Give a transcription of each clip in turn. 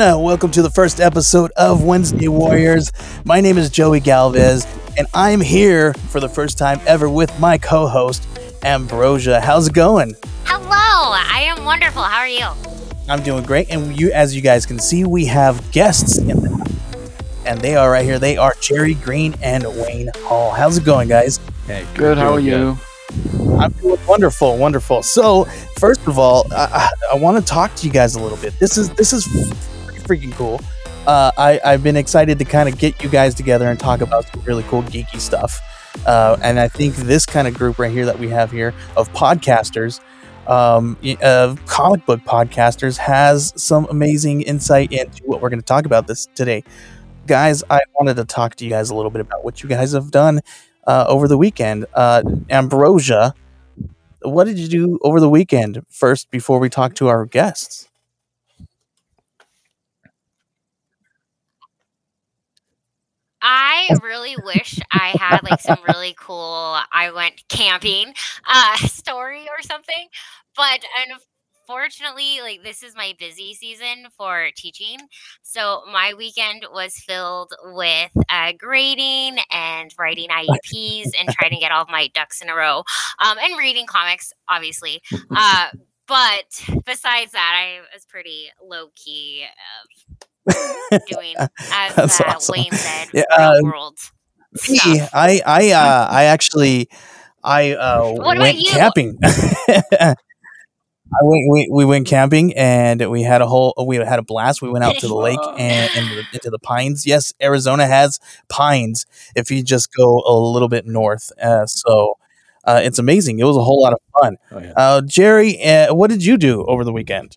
How's? Welcome to the first episode of Wednesday Warriors. My name is Joey Galvez, and I'm here for the first time ever with my co host, Ambrosia. How's it going? Hello, I am wonderful. How are you? I'm doing great, and you, as you guys can see, we have guests in the and they are right here. They are Jerry Green and Wayne Hall. How's it going, guys? Hey, Good. How are doing you? I'm doing wonderful, wonderful. So, first of all, I, I, I want to talk to you guys a little bit. This is this is pretty freaking cool. Uh, I I've been excited to kind of get you guys together and talk about some really cool geeky stuff. Uh, and I think this kind of group right here that we have here of podcasters, um, comic book podcasters, has some amazing insight into what we're going to talk about this today. Guys, I wanted to talk to you guys a little bit about what you guys have done uh, over the weekend. Uh, Ambrosia, what did you do over the weekend first before we talk to our guests? I really wish I had like some really cool I went camping uh story or something. But unfortunately, like this is my busy season for teaching. So my weekend was filled with uh, grading and writing IEPs and trying to get all my ducks in a row. Um, and reading comics, obviously. Uh, but besides that, I was pretty low key uh, doing, as That's uh, awesome. Wayne said, Yeah, real um, world Me. I I uh, I actually I uh, What about went you? camping. I went, we, we went camping and we had a whole we had a blast. We went out to the lake and, and the- into the pines. Yes, Arizona has pines. If you just go a little bit north, uh, so uh, it's amazing. It was a whole lot of fun. Oh, yeah. Uh, Jerry, uh, what did you do over the weekend?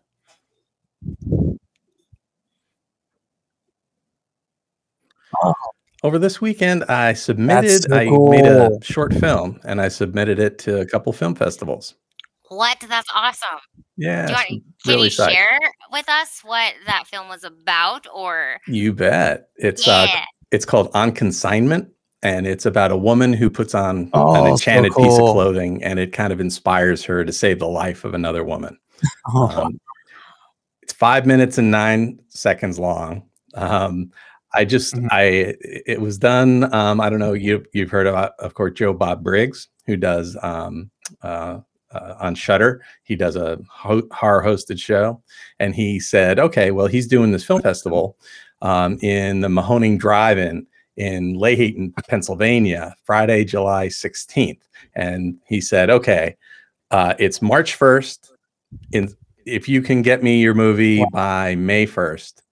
Over this weekend, I submitted. so I made a short film, and I submitted it to a couple film festivals. What? That's awesome. Yeah, Do you want, some can really you psyched. share with us what that film was about? Or You bet. It's uh, it's called On Consignment, and it's about a woman who puts on Oh, an so enchanted piece of clothing, and it kind of inspires her to save the life of another woman. Um, it's five minutes and nine seconds long. Um, I just, Mhm. I, it was done. Um, I don't know. You, you've heard of, of course, Joe Bob Briggs, who does um, uh, uh, on Shudder. He does a ho- horror hosted show, and he said, okay, well, he's doing this film festival um, in the Mahoning Drive-In in Lehighton, Pennsylvania, Friday, July 16th. And he said, okay, uh, it's March 1st. In if you can get me your movie by May 1st,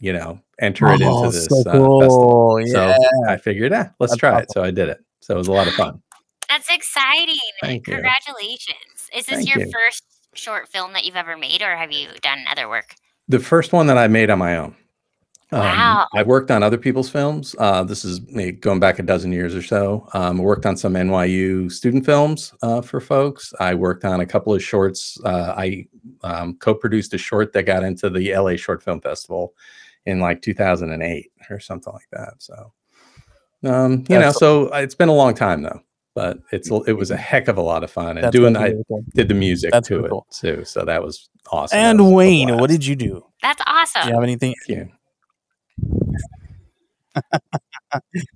you know, enter it into Oh, this so uh, festival. cool. So Yeah. I figured, ah, let's That's try it. So I did it. So it was a lot of fun. that's exciting. Thank you. Congratulations. Is this Thank your you. first short film that you've ever made, or have you done other work? The first one that I made on my own. Um, Wow. I worked on other people's films. Uh, this is me going back a dozen years or so. Um, I worked on some NYU student films uh, for folks. I worked on a couple of shorts. Uh, I um, co-produced a short that got into the LA Short Film Festival in like 2008 or something like that. So, um, you know, so it's been a long time though, but it's it was a heck of a lot of fun. And That's doing, really I cool. did the music That's to really it cool. too, so that was awesome. That was And Wayne, what did you do? That's awesome. Do you have anything? Thank you.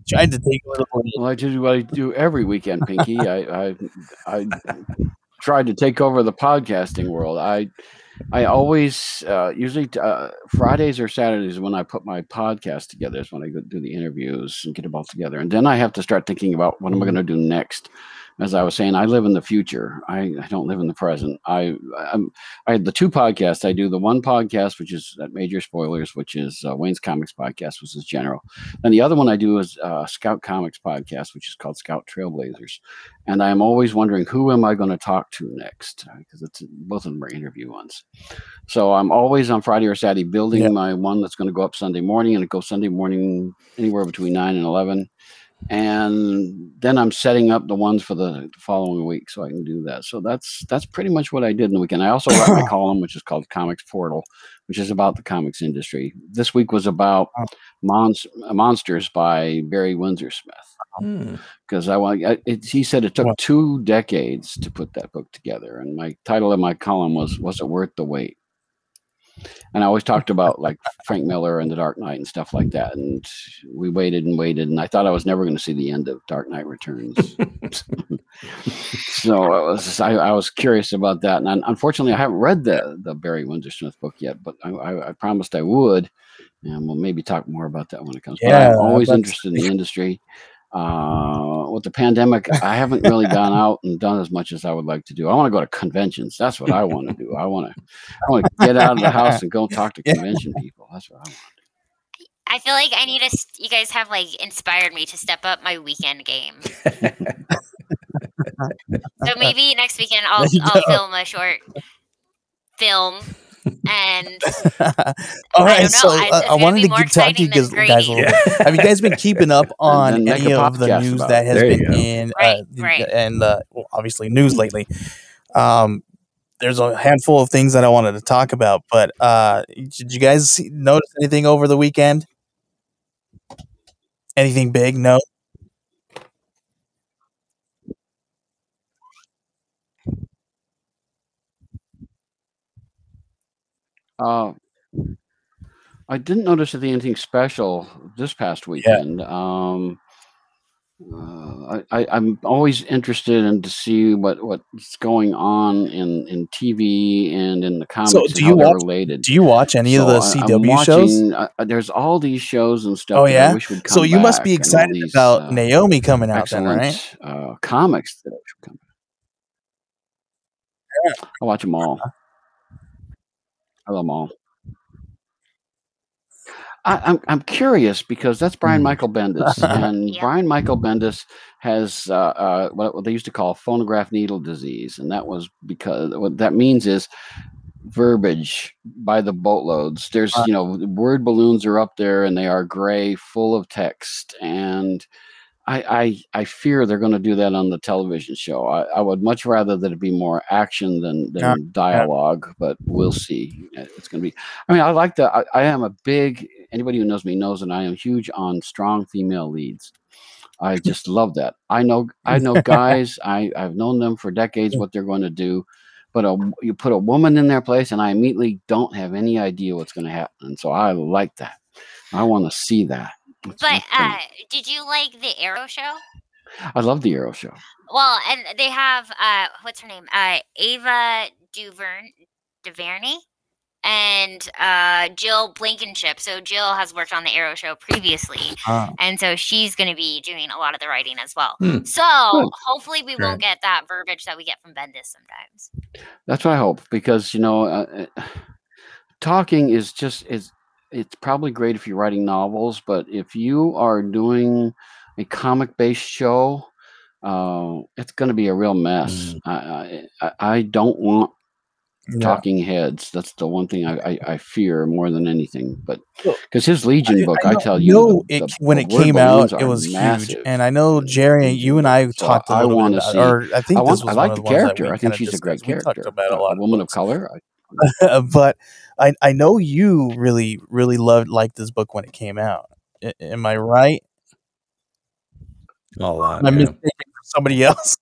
Tried to take a little. Well, I do what I do every weekend, Pinky. I, I I tried to take over the podcasting world. I I always uh, usually uh, Fridays or Saturdays when I put my podcast together is when I go do the interviews and get them all together, and then I have to start thinking about what am I going to do next. As I was saying, I live in the future. I, I don't live in the present. I I'm, I had the two podcasts. I do the one podcast, which is at Major Spoilers, which is uh, Wayne's Comics podcast, which is general. And the other one I do is uh, Scout Comics podcast, which is called Scout Trailblazers. And I'm always wondering who am I going to talk to next because it's both of them are interview ones. So I'm always on Friday or Saturday building Yeah. my one that's going to go up Sunday morning, and it goes Sunday morning anywhere between nine and eleven. And then I'm setting up the ones for the following week so I can do that. So that's that's pretty much what I did in the weekend. I also write my column, which is called Comics Portal, which is about the comics industry. This week was about Mons- Monsters by Barry Windsor Smith Hmm. because I want. I, it, he said it took Wow. two decades to put that book together, and my title of my column was "Was it worth the wait?" And I always talked about like Frank Miller and The Dark Knight and stuff like that. And we waited and waited, and I thought I was never going to see the end of Dark Knight Returns. so I was I, I, was curious about that, and unfortunately, I haven't read the the Barry Windsor Smith book yet, but I, I, I promised I would, and we'll maybe talk more about that when it comes. Yeah, but I'm always interested in the industry. Uh, with the pandemic, I haven't really gone out and done as much as I would like to do. I want to go to conventions. That's what I want to do. I want to, I want to get out of the house and go talk to convention people. That's what I want. I feel like I need to. You guys have like inspired me to step up my weekend game. so maybe next weekend I'll I'll film a short film and all right so uh, i wanted to get, talk to you guys, guys a little bit have you guys been keeping up on any of the news that has been in right, uh, right. and uh, well, obviously news lately. Um, there's a handful of things that i wanted to talk about but uh, did you guys notice anything over the weekend? Anything big? No Uh, I didn't notice anything special this past weekend. Um, uh, I, I'm always interested in to see what what's going on in in TV and in the comics So, do you watch? related. Do you watch any of the CW shows? watching. Uh, uh, there's all these shows and Oh stuff I yeah. wish would So you must be back, and all excited these about uh, Naomi coming out then, right? uh, comics that should come. back. I watch them all. I love them all. I, I'm I'm curious because that's Brian Mm. Michael Bendis, and Yep. Brian Michael Bendis has uh, uh, what, what they used to call phonograph needle disease, and that was because what that means is verbiage by the boatloads. There's Uh, you know word balloons are up there, and they are gray, full of text, and I I, I fear they're going to do that on the television show. I, I would much rather that it be more action than yeah, than dialogue, but we'll see. Uh, It's going to be. I mean, I like the. I, I am a big. Anybody who knows me knows that I am huge on strong female leads. I just love that. I know. I know guys. I I've known them for decades. What they're going to do. But a, you put a woman in their place, and I immediately don't have any idea what's going to happen. And so I like that. I want to see that. It's, But uh, did you like the Arrow show? I love the Arrow show. Well, and they have uh, what's her name? Uh, Ava Duvern Duvernay and uh, Jill Blankenship. So Jill has worked on the Arrow show previously, uh, and so she's going to be doing a lot of the writing as well. Hmm. So Good. hopefully we won't get that verbiage that we get from Bendis sometimes. That's what I hope because you know, uh, uh, talking is just is it's probably great if you're writing novels, but if you are doing a comic based show, uh, it's going to be a real mess. Mm. I, I I don't want yeah. talking heads. That's the one thing I, I, I fear more than anything. But because his Legion I, book, I I tell you, the, it the, when the it came out, it was huge, and I know Jerry, Legion you and I So talked a I want to about, see. or I I think this want. I like of the the ones that character. I think she's a great discussed. We talked character. about a lot a woman of books, color. I, but I I know you really really loved liked this book when it came out. A- am I right? A lot, Am I yeah. mistaken for somebody else?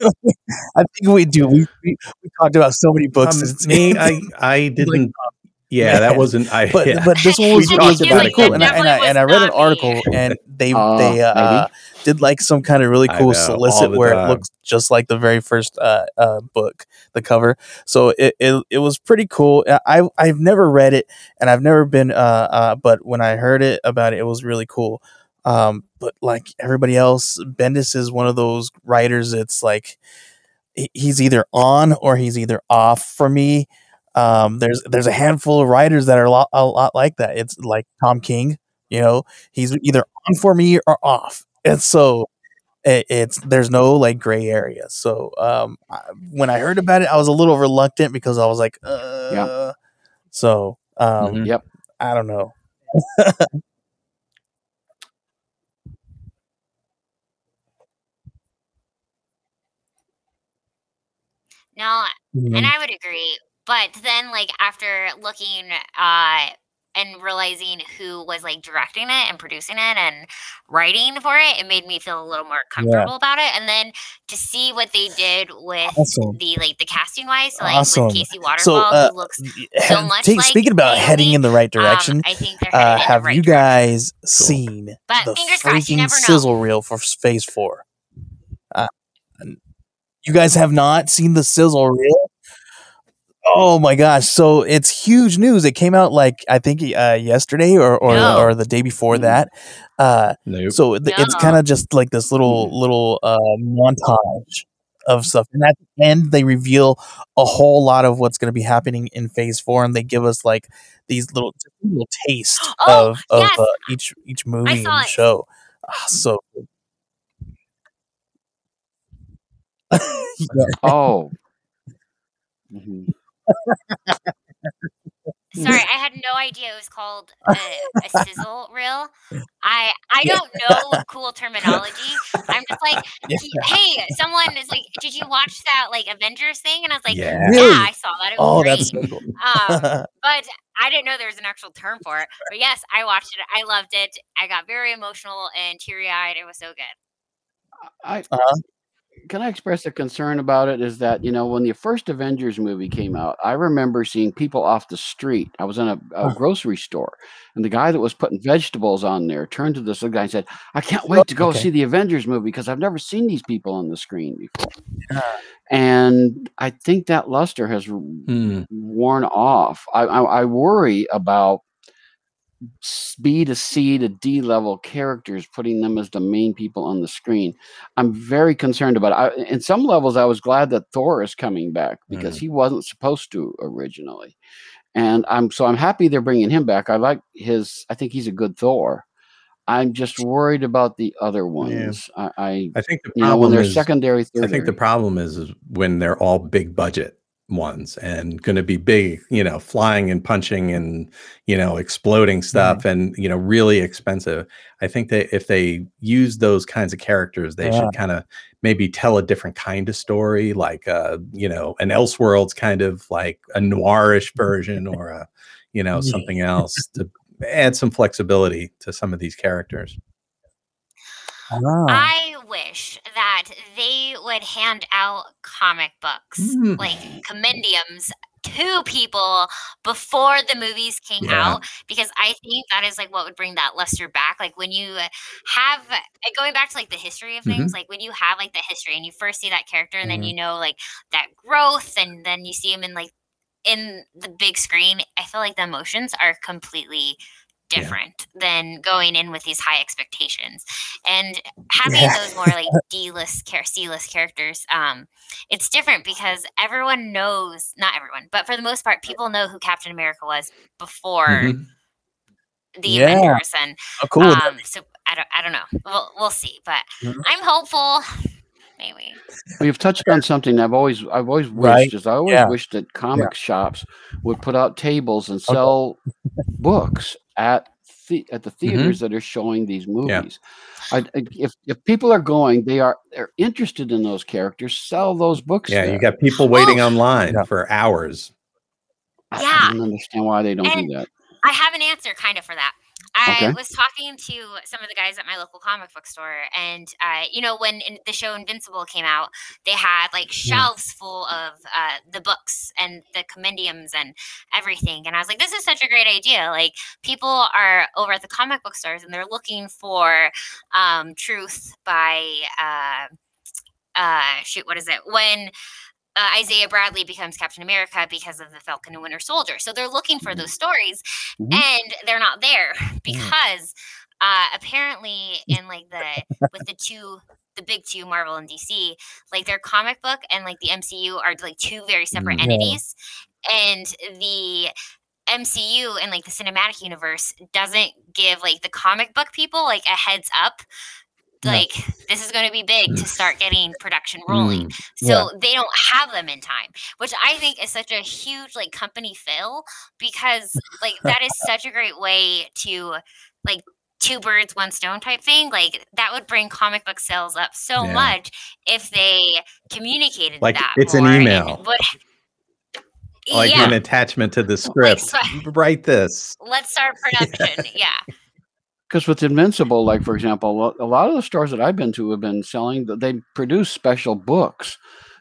I think we do. We, we we talked about so many books. Um, me, I I didn't. Yeah, that wasn't. I But yeah. but this one We was I was talked think really cool, and I and I and I read an not me. article, and they uh, they uh maybe. did like some kind of really cool know solicit all the where it looks just like the very first uh, uh book, the cover. So it, it it was pretty cool. I I- I've never read it, and I've never been uh uh, but when I heard it about it, it was really cool. Um, but like everybody else, Bendis is one of those writers. It's like he's either on or he's either off for me. Um, there's there's a handful of writers that are a lot a lot like that. It's like Tom King, you know, he's either on for me or off, and so it, it's there's no like gray area. So um, I, when I heard about it, I was a little reluctant because I was like, Yeah. uh, so um, Mhm. Yep. I don't know. No, and Mhm. I would agree. But then, like after looking uh and realizing who was like directing it and producing it and writing for it, it made me feel a little more comfortable about it. And then to see what they did with Awesome. the like the casting wise, so like Awesome. with Kaci So, Walfall, uh, who looks have- so much take- like speaking about heading in the right um, direction, I think they're uh, in have the right you direction. guys seen But the fingers crossed, freaking never sizzle reel for s- Phase Four? Uh, you guys have not seen the sizzle reel? Oh my gosh! So it's huge news. It came out like I think uh, yesterday or or, No. or the day before Mm. that. Uh, Nope. so th- it's kind of just like this little little uh, montage of stuff, and at the end they reveal a whole lot of what's going to be happening in Phase Four, and they give us like these little little taste Oh, of of yes. uh, each each movie and it. show. Ah, so yeah. Oh. Mhm. Sorry, I had no idea it was called a, a sizzle reel. I I don't know cool terminology. I'm just like, hey, someone is like, did you watch that like Avengers thing? And I was like, Yeah. yeah, Really? I saw that. It was Oh, great. that's so cool. um, but I didn't know there was an actual term for it. But yes, I watched it. I loved it. I got very emotional and teary eyed. It was so good. I Uh-huh. Can I express a concern about it? Is that you know when the first Avengers movie came out, I remember seeing people off the street. I was in a, a grocery store, and the guy that was putting vegetables on there turned to this other guy and said, "I can't wait to go Okay. see the Avengers movie because I've never seen these people on the screen before." Yeah. And I think that luster has Hmm. worn off. I, I, I worry about B to C to D level characters, putting them as the main people on the screen. I'm very concerned about it. I, in some levels, I was glad that Thor is coming back because Mm. he wasn't supposed to originally, and I'm so I'm happy they're bringing him back. I like his. I think he's a good Thor. I'm just worried about the other ones. I, I I think the you know, when problem they're is secondary, I think the problem is, is when they're all big budget ones and going to be big, you know, flying and punching and you know exploding stuff and you know really expensive. I think that if they use those kinds of characters, they Yeah. should kind of maybe tell a different kind of story, like uh, you know, an Elseworlds kind of like a noirish version or a you know something else to add some flexibility to some of these characters. Ah. I wish that they would hand out comic books, Mm. like compendiums, to people before the movies came Yeah. out because I think that is like what would bring that luster back. Like when you have going back to like the history of things, like when you have like the history and you first see that character and then Mhm. you know like that growth and then you see him in like in the big screen, I feel like the emotions are completely Yeah. different than going in with these high expectations and having Yeah. those more like d-list char- c-list characters um it's different because everyone knows not everyone but for the most part people know who captain america was before Mhm. the Yeah. avengers and Oh, cool. um so i don't i don't know we'll, we'll see but Mhm. i'm hopeful maybe We've touched on something I've always I've always wished Right. is I always Yeah. wished that comic shops would put out tables and sell books at the, at the mm-hmm. theaters that are showing these Yeah. movies. I, I- if if people are going, they are they're interested in those characters. Sell those books. Yeah, there. you got people waiting Well- online Yeah. for hours. I- Yeah. I don't understand why they don't And- do that. I have an answer kind of for that. I Okay. was talking to some of the guys at my local comic book store, and uh, you know, when in the show Invincible came out, they had like shelves full of uh, the books and the compendiums and everything. And I was like, this is such a great idea. Like, people are over at the comic book stores and they're looking for um, truth by, uh, uh, shoot, what is it? When uh, Isaiah Bradley becomes Captain America because of the Falcon and Winter Soldier. So they're looking for those stories, Mhm. and they're not there because uh, apparently in like the with the two the big two Marvel and DC, like their comic book and like the MCU are like two very separate Mm. Yeah. entities, and the MCU and like the cinematic universe doesn't give like the comic book people like a heads up Yeah. like this is going to be big Mm. to start getting production rolling so they don't have them in time which i think is such a huge like company fail because like that is such a great way to like two birds one stone type thing like that would bring comic book sales up so Yeah. much if they communicated Like, that it's an email. would like yeah. an attachment to the script. so- Write this. Let's start production. yeah. Because with Invincible, like for example, a lot of the stores that I've been to have been selling. They produce special books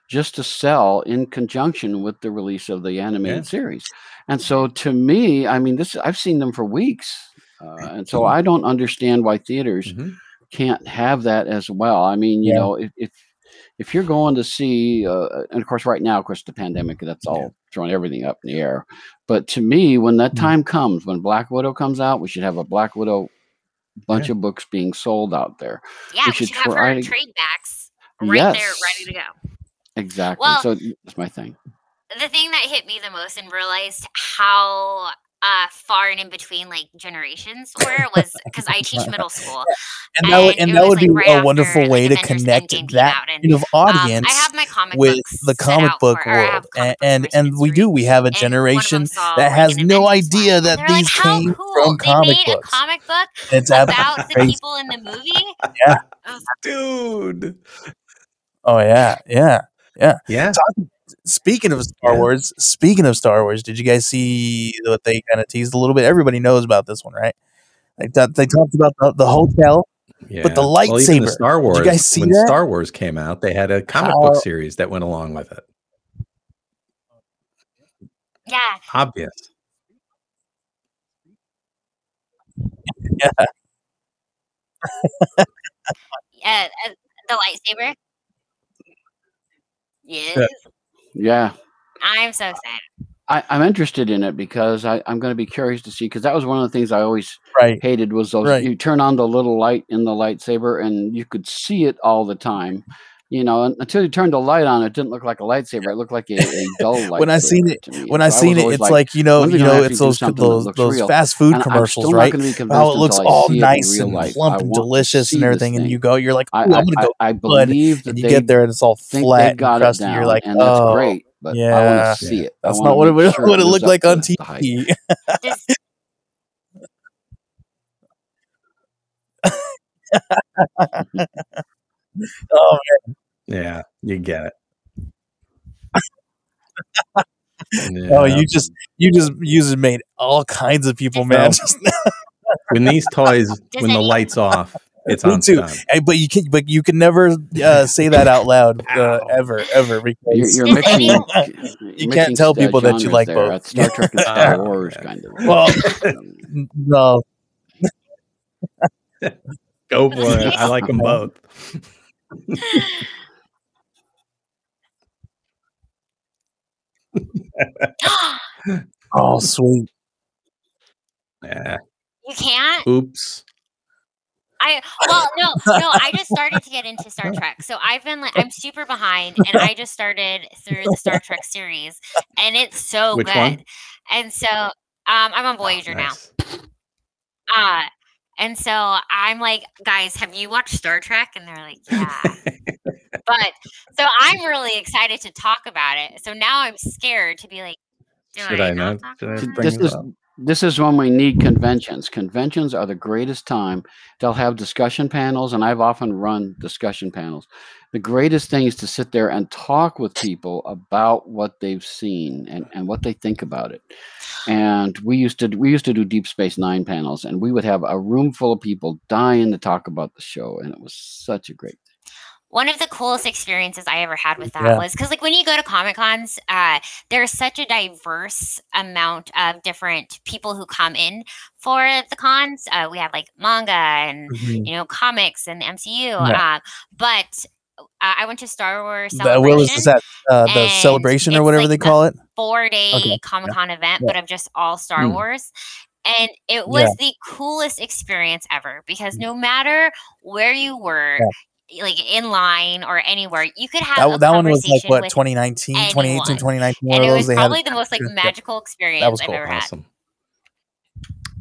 just to sell in conjunction with the release of the animated Yeah. series. And so, to me, I mean, this I've seen them for weeks, uh, and so I don't understand why theaters Mhm. can't have that as well. I mean, you Yeah. know, if if, if you're going to see, uh, and of course, right now, of course, the pandemic, that's all Yeah. throwing everything up in the air. But to me, when that Mm. time comes, when Black Widow comes out, we should have a Black Widow bunch of books being sold out there. Yeah, we should should, have try her trade backs right there, ready to go. Exactly. Well- so that's my thing. the thing that hit me the most and realized how uh, far and in between like generations were was because I teach middle school. and that would, And and that was, would like, be right a after, wonderful like, way to Avengers connect that and, kind of Um, audience I have my comic with the comic book for- or I have world, comic and books and, and we do. We have a And one of them generation saw, that has an no Avengers idea that these like, came cool. from they comic made books. a comic book It's about absolutely the people in the movie. Yeah. I Dude. Oh yeah, yeah, yeah. Yeah. Speaking of Star Yeah. Wars, speaking of Star Wars, did you guys see what they kind of teased a little bit? Everybody knows about this one, right? They, talked- they talked about the, the hotel. Yeah. But the Well, lightsaber, the Star Wars. You guys see when that? Star Wars came out, they had a comic How- book series that went along with it. yeah, Obvious. uh, uh, the lightsaber. Yes, Yeah. I'm so excited. I, I'm interested in it because I, I'm going to be curious to see because that was one of the things I always Right. hated was those Right. you turn on the little light in the lightsaber and you could see it all the time. You know, until you turned the light on, it didn't look like a lightsaber. It looked like a, a dull lightsaber. When I seen it- When And I seen it, it's like, you know, you know, it's those those those fast food And commercials, still right? Not gonna be convinced How it looks all see it in nice and life. plump and delicious and everything, and you go, you're like, I, I'm gonna go, I blood, believe that and you they get there and it's all flat they and crusty. You're like, and that's oh, great. But I yeah. want to see it. That's wanna not what it make would, sure what it looked like on the. TV. Just oh, Yeah. You get it. oh, you just you just you just made all kinds of people mad. Well, Just now. when these toys, when the lights off, it's Me on too. Hey, but you can but you can never uh, say that out loud uh, Ow. ever ever You're, because you're mixing. you're can't mixing, tell people that you like there. both. Star Trek and Star Wars kind of. well Um, no Go for it. I like them both. oh sweet Yeah. you can't. Oops. I well no no I just started to get into Star Trek so I've been like I'm super behind and I just started through the Star Trek series and it's so Which good one? and so um I'm on Voyager Nice. now uh and so I'm like guys have you watched Star Trek and they're like yeah but so I'm really excited to talk about it so now I'm scared to be like Should I not Should I about this this is up? this is when we need conventions. Conventions are the greatest time. They'll have discussion panels, and I've often run discussion panels. The greatest thing is to sit there and talk with people about what they've seen and, and what they think about it. And we used to we used to do Deep Space Nine panels, and we would have a room full of people dying to talk about the show, and it was such a great. One of the coolest experiences I ever had with that Yeah. was because, like, when you go to Comic Cons, uh, there's such a diverse amount of different people who come in for the cons. Uh, we have like manga and Mhm. you know comics and MCU. Yeah. Uh, but uh, I went to Star Wars the will is Celebration, that uh, the celebration or whatever like they the call it four day Okay. Comic Con event, Yeah. but of just all Star Hmm. Wars. And it was the coolest experience ever because no matter where you were, like in line or anywhere, you could have a that, that one was like what with 2019 2018 2019 and it was they probably had the most like magical experience was I've cool. ever had.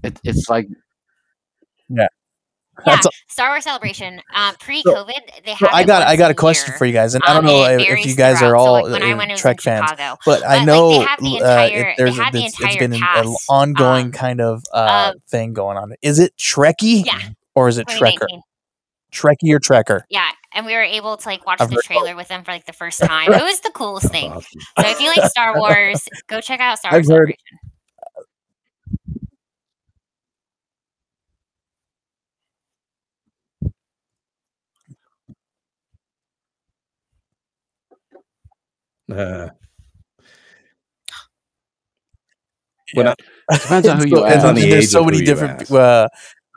It, it's like Yeah, That's Star Wars Celebration. Um, pre-COVID, they So had. I got I got a question for you guys, and I don't Um, know if, if you guys are throughout. So, all like, when I uh, went, it was in Trek fans, Chicago. but I like, know they have the uh, entire- they there's the it's, been an ongoing um, kind of uh, of- thing going on. Is it Trekkie Yeah, or is it Trekker? 2019. Trekkie or Trekker? Yeah, and we were able to like watch I've the heard- trailer with them for like the first time. It was the coolest thing. awesome. So if you like Star Wars, go check out Star I've Wars heard- Celebration. Uh, when I- Depends on who you and Depends on ask. the there's age so many different uh,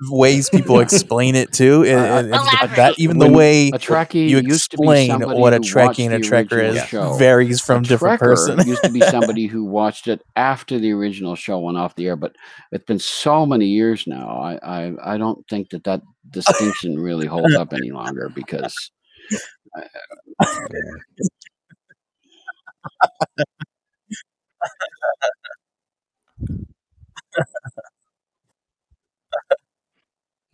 ways people explain it too, and, Uh, and- and Elaborate. that even the way A Trekkie you used to be explain what a who Trekkie and a Trekker is show. varies from a different Trekker person. used to be somebody who watched it after the original show went off the air, but it's been so many years now. I I, I don't think that that distinction really holds up any longer because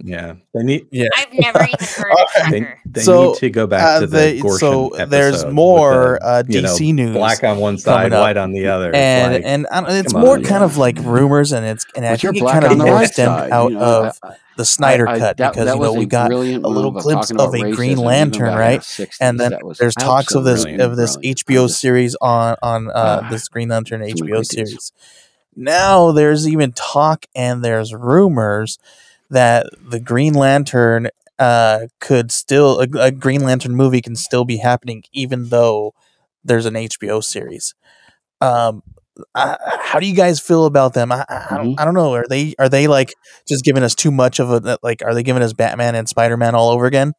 yeah, they need yeah. I've never even heard of Alright. they, they So, need to go back Uh, to the they- Gorshin so episode there's more the, uh, you know, DC news black on one side, up. white on the other. And like, and I it's more on, kind yeah. of like rumors, and it's and I you're think it black kind of on the more right stemmed out you know, of I- I- the Snyder I- cut that- because that you know we got a little move glimpse talking of a Green Lantern, right? 60s. and then there's talks of this of this. HBO just- series on on uh, Ah, this Green Lantern HBO series. Now there's even talk and there's rumors that the Green Lantern uh, could still a, a Green Lantern movie can still be happening even though there's an HBO series. Um, uh, how do you guys feel about them? I, I, I don't, Mhm. I don't know. Are they are they like just giving us too much of a like? Are they giving us Batman and Spider Man all over again?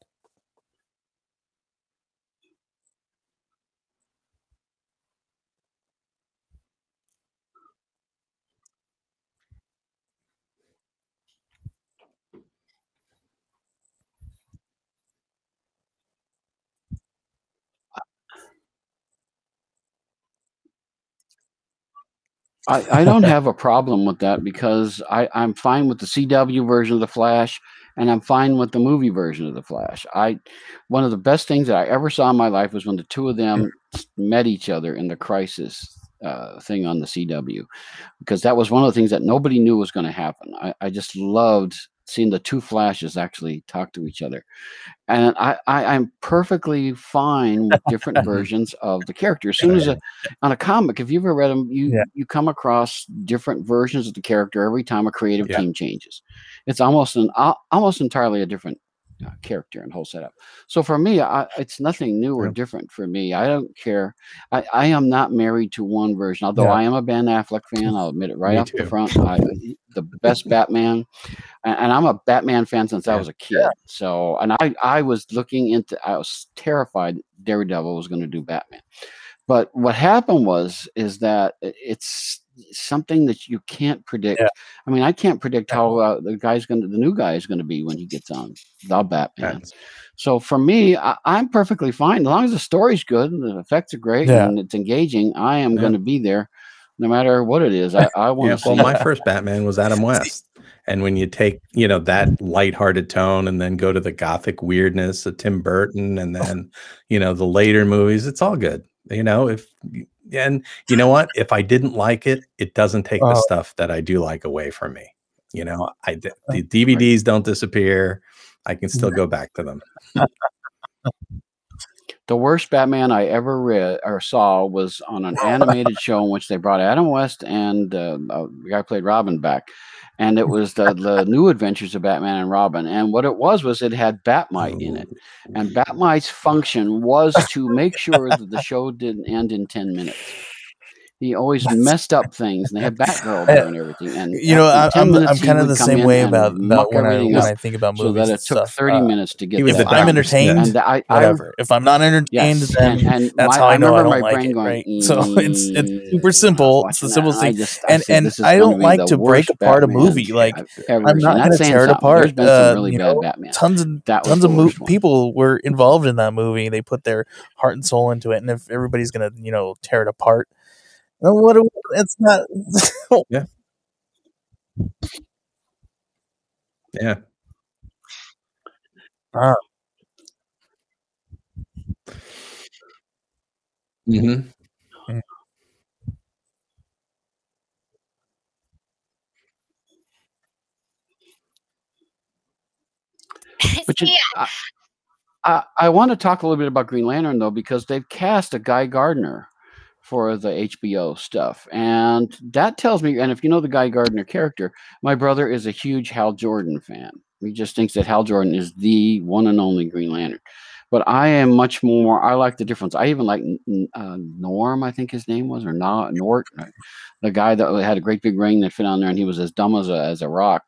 I, I don't have a problem with that because I, I'm fine with the CW version of the Flash and I'm fine with the movie version of the Flash. I one of the best things that I ever saw in my life was when the two of them met each other in the crisis uh, thing on the CW because that was one of the things that nobody knew was going to happen. I, I just loved seeing the two flashes actually talk to each other. And I, I, I'm perfectly fine with different versions of the character. As soon as a, on a comic, if you've ever read them, you Yeah. you come across different versions of the character every time a creative Yeah. team changes. It's almost an almost entirely a different Uh, character and whole setup. So for me, I, it's nothing new or Yeah. different for me. I don't care. I, I am not married to one version. Although Yeah. I am a Ben Affleck fan, I'll admit it right Me off the front. I, the best Batman, and, and I'm a Batman fan since I was a kid. So, and I I was looking into. I was terrified Daredevil was going to do Batman. But what happened was is that it's something that you can't predict. Yeah. I mean, I can't predict how uh, the guy's going to, the new guy is going to be when he gets on the Batman. That's- So for me, I, I'm perfectly fine as long as the story's good and the effects are great Yeah. and it's engaging. I am Yeah. going to be there, no matter what it is. I, I want to well, my first Batman was Adam West. And when you take, you know, that lighthearted tone and then go to the gothic weirdness of Tim Burton and then, you know, the later movies, it's all good. You know, if and you know what? If I didn't like it, it doesn't take the Oh. stuff that I do like away from me. You know, I d- the DVDs don't disappear. I can still go back to them. The worst Batman I ever read or saw was on an animated show in which they brought Adam West and uh, uh, the guy who played Robin back, and it was the the New Adventures of Batman and Robin. And what it was was it had Bat-Mite in it, oh. and Bat-Mite's function was to make sure that the show didn't end in ten minutes. He always messed up things, and they had Batgirl and everything. And You know, I, I'm, I'm kind of the same way about about when I when I think about movies. so that it took stuff. thirty Uh, minutes to get. to the that. I'm entertained. And I, Whatever. If I'm not entertained, Yes, then and, and that's my- how I know I don't like it, going, right? So it's it's super "Mm," simple. It's the watching simple thing. and just, And and I don't like to break apart a movie. Like I'm not going to tear it apart. Uh, really you know, Batman. tons of That tons of mo- worst one. people were involved in that movie. They put their heart and soul into it, and if everybody's gonna you know tear it apart, what? do- It's not. Yeah. Yeah. Ah. hmm But you, See, I, I, I want to talk a little bit about Green Lantern though, because they've cast a Guy Gardner for the HBO stuff, and that tells me. And if you know the Guy Gardner character, my brother is a huge Hal Jordan fan. He just thinks that Hal Jordan is the one and only Green Lantern. But I am much more. I like the difference. I even like uh, Norm. I think his name was or not G'nort, the guy that had a great big ring that fit on there, and he was as dumb as a as a rock.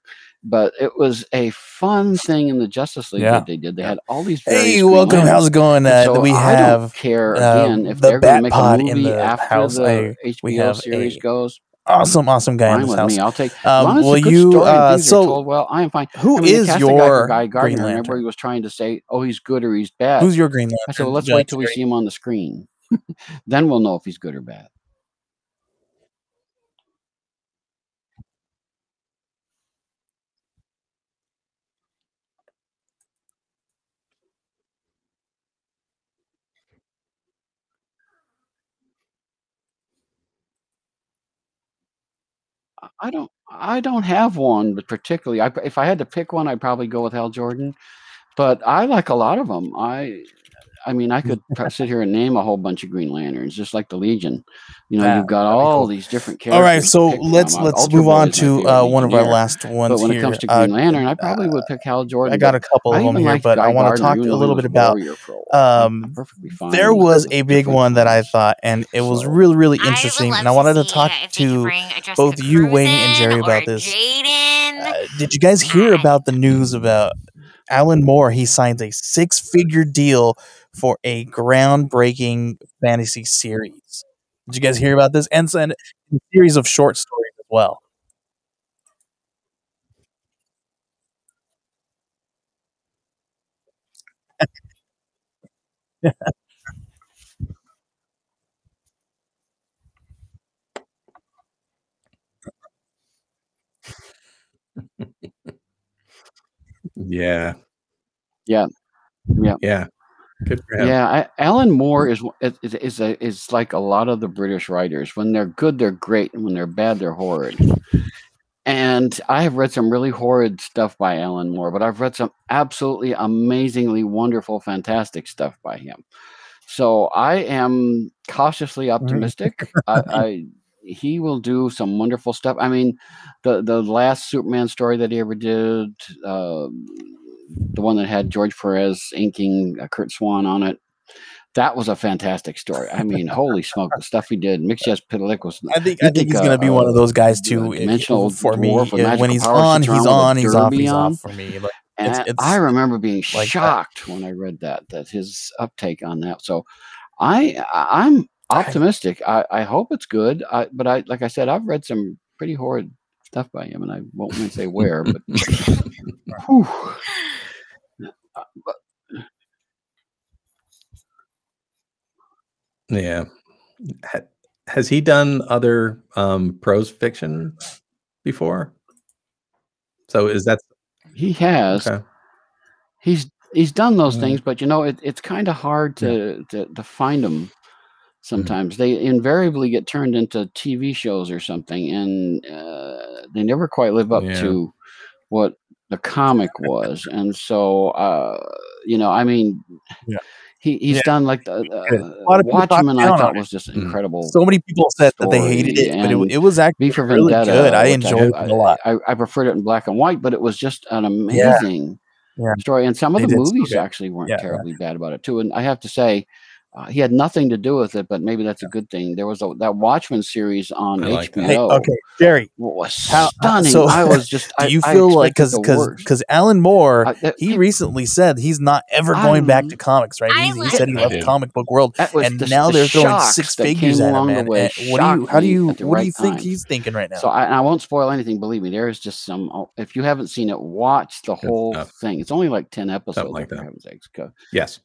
But it was a fun thing in the Justice League Yeah. that they did. They had all these. Hey, welcome. Lanterns. How's it going? Uh, so we I don't care uh, again if the they're going to make a movie the after house. the I- HBO we have series a goes. awesome, awesome guy in Fine this with house. me. I'll take. Um, as long as will it's a good you? Uh, so, well, I am fine. who I mean, is cast a guy your Guy Gardner, and Lantern? everybody was trying to say, "Oh, he's good or he's bad." Who's your Green Lantern? I said, "Well, let's wait till we see him on the screen, then we'll know if he's good or bad." I- don't. I don't have one, but particularly, I, if I had to pick one, I'd probably go with Hal Jordan. But I like a lot of them. I, I mean, I could sit here and name a whole bunch of Green Lanterns, just like the Legion. You know, Yeah, you've got all cool. these different characters. All right, so let's. Uh, let's Ultra move Boy on to uh, one of our last ones But when here. it comes to Uh, Green Lantern, I probably would pick Hal Jordan. I got a couple of them here, liked but I want to talk a little bit about. Warrior for a while. I'm Um, perfectly fine there was a big one that I thought, and it was So really really interesting, love and I wanted to talk if they could to bring a Jessica both you, Wayne, and Jerry about this. Uh, did you guys hear about the news about Alan Moore? He signs a six-figure deal for a groundbreaking fantasy series. Did you guys hear about this? And and a series of short stories as well. Yeah. Yeah. Yeah. Yeah. Good for him. Yeah, I, Alan Moore is is is is, a, is like a lot of the British writers. When they're good, they're great, and when they're bad, they're horrid. And I have read some really horrid stuff by Alan Moore, but I've read some absolutely amazingly wonderful, fantastic stuff by him. So I am cautiously optimistic. I, I he will do some wonderful stuff. I mean, the the last Superman story that he ever did, uh, the one that had George Perez inking uh, Curt Swan on it, that was a fantastic story. I mean, holy smoke, the stuff he did. Mxyzptlk was. I think I think he's uh, going to be one of uh, those guys too. dimensional for me, dwarf with uh, magical when he's on, he's around with a on. He's off. He's on. off for me. Like, And it's, it's I remember being like that. shocked when I read that that his uptake on that. So I I'm optimistic. I, I hope it's good. I, but I like I said, I've read some pretty horrid stuff by him, and I won't even say where. But. Yeah. Ha- Has he done other um, prose fiction before? So is that he has okay? he's he's done those Mm. things, but you know it, it's kind of hard to, to to find them. Sometimes they invariably get turned into TV shows or something, and uh, they never quite live up Yeah. to what the comic was. And so, uh, you know, I mean, Yeah. he, he's Yeah. done like the uh, A lot of people talk Watchmen. I thought was just incredible. So many people said that they hated it, but it, it was actually for really Vendetta. good. I enjoyed it a lot. I, I preferred it in black and white, but it was just an amazing Yeah. story. And some of They the did so movies actually weren't terribly bad about it too. And I have to say, uh, he had nothing to do with it, but maybe that's a good thing. There was a, that Watchmen series on I like. HBO. Hey, okay, Jerry. was How- stunning. so, I was just. do you I feel like because because worst. because Alan Moore I- that- he he- recently said he's not ever going back I'm- to comics, right? He, he said he I left the comic book world, and the, now the they're throwing six figures at him, along the way And what do you? How do you? at the What do you think time. he's thinking right now? So I, I won't spoil anything. Believe me, there is just some. oh, If you haven't seen it, watch the whole thing. It's only like ten episodes. like that. heaven's sakes. Go- Yes.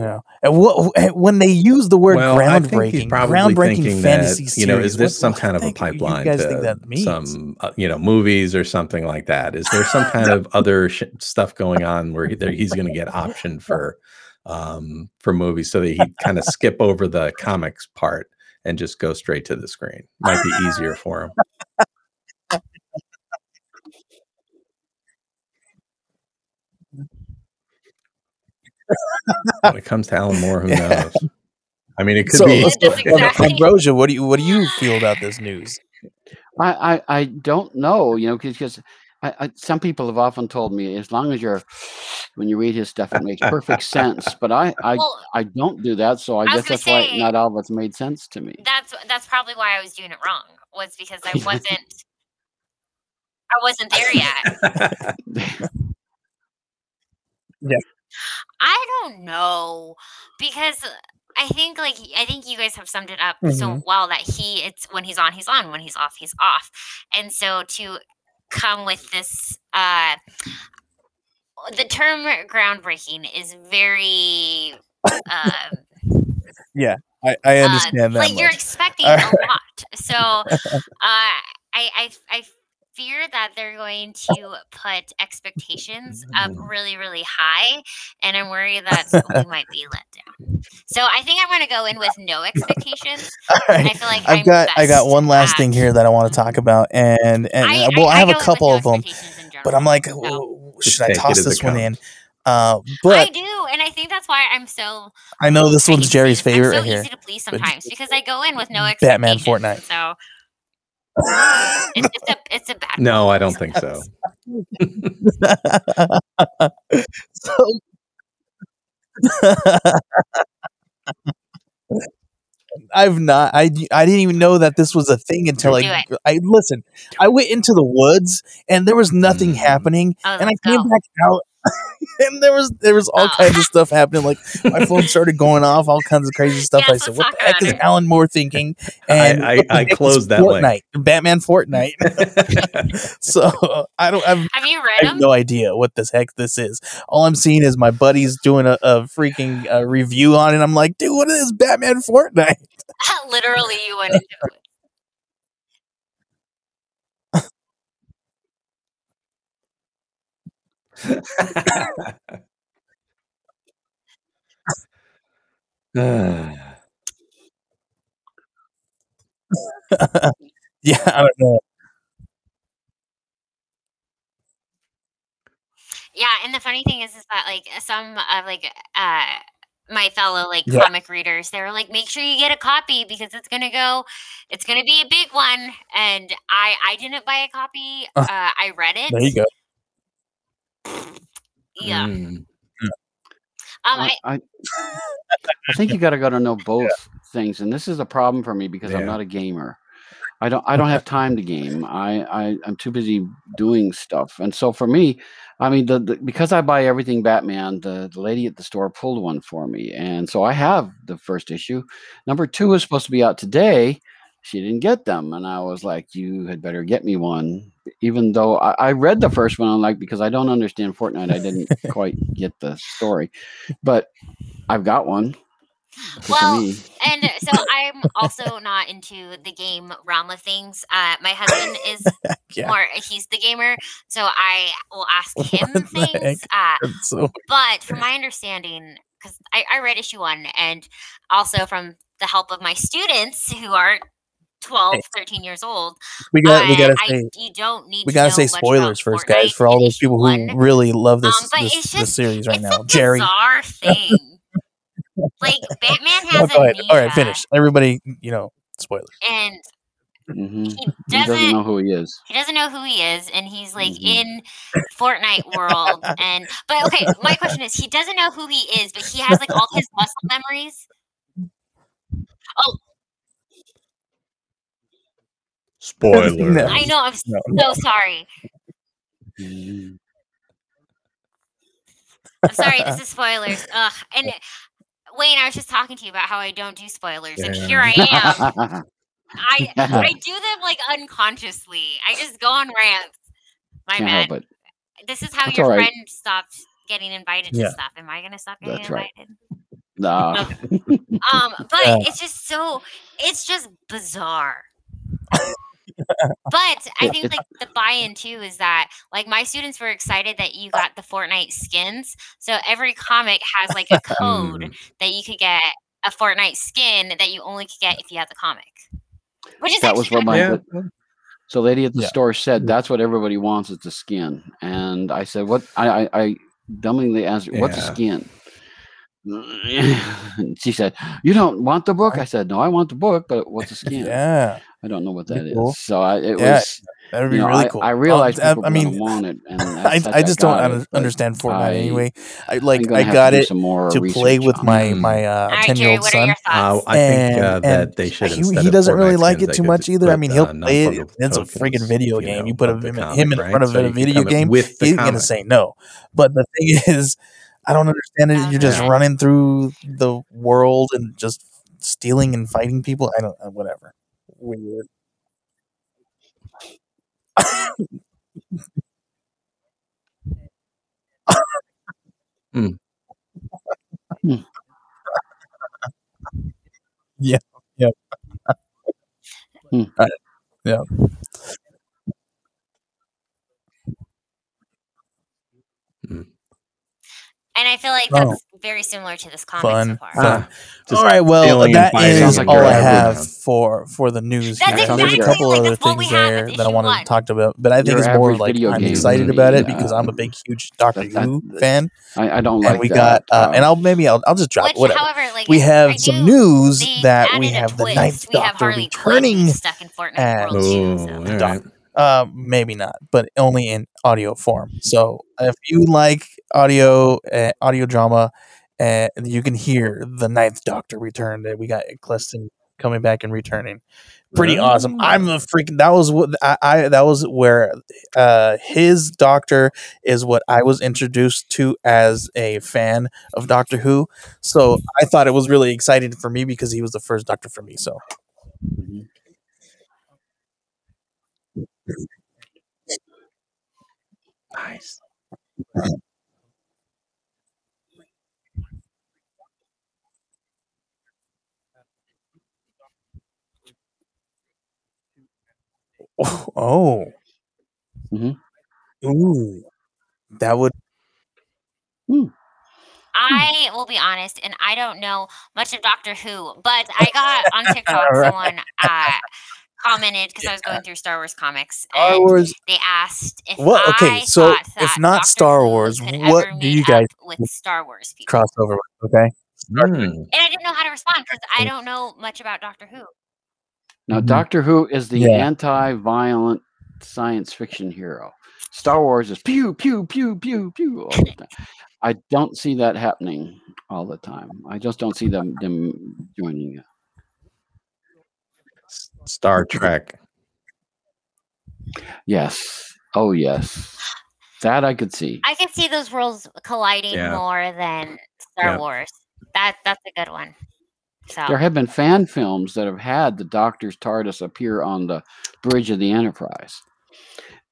You know, and what when they use the word Well, I think he's groundbreaking, groundbreaking fantasy that you know, series, is this what- some what kind of a think you pipeline guys to think that means? some uh, you know movies or something like that? Is there some kind of other sh- stuff going on where he, there, he's going to get option for um, for movies, so that he'd kind of skip over the comics part and just go straight to the screen. Might be easier for him. When it comes to Alan Moore, who Yeah. knows? I mean, it could So, be. It exactly. Ambrosia, what do you what do you feel about this news? I, I, I don't know, you know, because I, I, some people have often told me as long as you're when you read his stuff, it makes perfect sense. But I, I, Well, I don't do that, so I, I guess gonna that's why not all of it's made sense to me. that's that's probably why I was doing it wrong. Was because I wasn't I wasn't there yet. I don't know because I think like I think you guys have summed it up so Mhm. well that he it's when he's on he's on when he's off he's off. And so to come with this uh the term groundbreaking is very uh, I, I uh, understand that like you're expecting a lot. So uh I I I fear that they're going to put expectations up Mm-hmm. really really high and I'm worried that we might be let down so I think I'm going to go in with no expectations All and I feel like I've I'm got I got one last thing here that I want to talk about, and and I, well, I, have go a couple no of them, expectations but. I'm like, So- should I toss this one in? comes. Uh, I do, and I think that's why I'm so. I know this one's easy- Jerry's I'm favorite so right here. easy to please sometimes because I go in with no expectations. Batman expectations. Fortnite. So it's, it's a it's a bad. no. I don't think so. so I've not. I I didn't even know that this was a thing until Do I I listen. I went into the woods and there was nothing Mm. happening, Oh, and I let's came go. back out. And there was there was all Oh. kinds of stuff happening. Like my phone started going off, all kinds of crazy stuff. I said, "What the heck is. Alan Moore thinking?" And I- what the I closed that link. Fortnite, Batman Fortnite. so I don't. I've, Have you I read have them? no idea what the heck this is. All I'm seeing is my buddies doing a, a freaking uh, review on it. I'm like, dude, what is Batman Fortnite? Literally, you went into it. Yeah, I don't know. Yeah, and the funny thing is, is that like some of like uh my fellow like Yeah. comic readers, they were like, make sure you get a copy because it's gonna go, it's gonna be a big one. And I I didn't buy a copy. Uh, Uh, I read it. There you go. Yeah. Mm. Um, I, I, I, I think you got to gotta know both things, and this is a problem for me because Yeah. I'm not a gamer. I don't. I don't have time to game. I, I I'm too busy doing stuff, and so for me, I mean, the, the because I buy everything Batman, the, the lady at the store pulled one for me, and so I have the first issue. Number two is supposed to be out today. She didn't get them, and I was like, "You had better get me one." Even though I, I read the first one, I'm like, because I don't understand Fortnite, I didn't quite get the story, but I've got one. Well, and so I'm also not into the game realm of things. Uh, my husband is Yeah. more; he's the gamer, so I will ask him What things. Uh, So but from my understanding, because I, I read issue one, and also from the help of my students who are 12, 13 years old, we got we gotta I- say you don't need we to gotta say spoilers first, guys, for all those issue people who really love this Um, but this, it's this series right it's now. a Jerry. bizarre thing. like Batman No, has go ahead. All right, finish. Everybody, you know, spoilers. and mhm, he he doesn't doesn't know who he is. he doesn't know who he is and he's like Mhm. in Fortnite world and but okay my question is he doesn't know who he is but he has like all his muscle memories Spoiler. No. I know I'm s- No, so sorry. I'm sorry this is spoilers ugh and Wayne I was just talking to you about how I don't do spoilers and here I am I I do them like unconsciously I just go on rants my Can't bad help this is how your all right. friend stopped getting invited Yeah. to stuff am I gonna stop getting That's right. invited No. um but Yeah. it's just so it's just bizarre But I Yeah, think it- like the buy-in too is that like my students were excited that you got the Fortnite skins. So every comic has like a code Mm. that you could get a Fortnite skin that you only could get if you have the comic. Which is That was what my Yeah. the- so lady at the Yeah. store said that's what everybody wants is the skin, and I said what I I, I dumbly answered what's a skin. She said, "You don't want the book." I said, "No, I want the book, but what's a skin? Yeah, I don't know what Pretty that is." cool. So I, it Yeah, was, that'd be you know, really I, cool. I realized Um, people I, I were gonna mean, want it, and I, that's- I that's- just don't it, understand Fortnite I- anyway. I like I got to it more to play with on my. My uh, ten year old son. Uh, thoughts? I think uh, And- that they should. he, he doesn't really like it too much either. I mean, he'll uh, play it. It's a freaking video game. You put him, him in front of a video game, he's gonna say no. But the thing is, I don't understand it. You're just running through the world and just stealing and fighting people. I don't. uh, Whatever. Weird. Hmm. Hmm. yeah. Yeah. Hmm. Uh, yeah. And I feel like Oh. That's very similar to this comic Fun. so far. Fun. Ah, all right. Well, stealing and that fighting is Sounds like all I everywhere. have for for the news. That's here. exactly There's a couple like other what we things have there that I issue wanted one. to talk about, but I think Your it's more like I'm excited movie, about it uh, because I'm a big, huge Doctor that- that- Who fan, I, I don't like. and we that. got uh, and um, I'll maybe I'll I'll just drop Which, whatever. however, like we have I some news that we have the. Ninth We have Doctor Harley Quinn returning. stuck in Fortnite as- World too. Oh, So. all Doc- right. Uh, maybe not, but only in audio form. So if you like audio, uh, audio drama, uh, you can hear the Ninth Doctor return. That we got Eccleston coming back and returning. Pretty awesome. I'm a freaking. That was what I, I. That was where uh, his Doctor is what I was introduced to as a fan of Doctor Who. So I thought it was really exciting for me because he was the first Doctor for me. So mhm. Nice. oh, Mhm. ooh, that would. I will be honest, and I don't know much of Doctor Who, but I got on TikTok Right. someone uh, commented because I was going through Star Wars comics, Star and Wars. they asked if What- okay, I so if not Doctor Star Wars, what do you guys with Star Wars people, crossover. Okay. Mm. and I didn't know how to respond because I don't know much about Doctor Who. Now, Mhm. Doctor Who is the Yeah. anti-violent science fiction hero. Star Wars is pew pew pew pew pew all the time. I don't see that happening all the time. I just don't see them them joining it. Star Trek. Yes. Oh yes. That I could see. I could see those worlds colliding Yeah. more than Star Yeah. Wars. That that's a good one. So There have been fan films that have had the Doctor's TARDIS appear on the bridge of the Enterprise.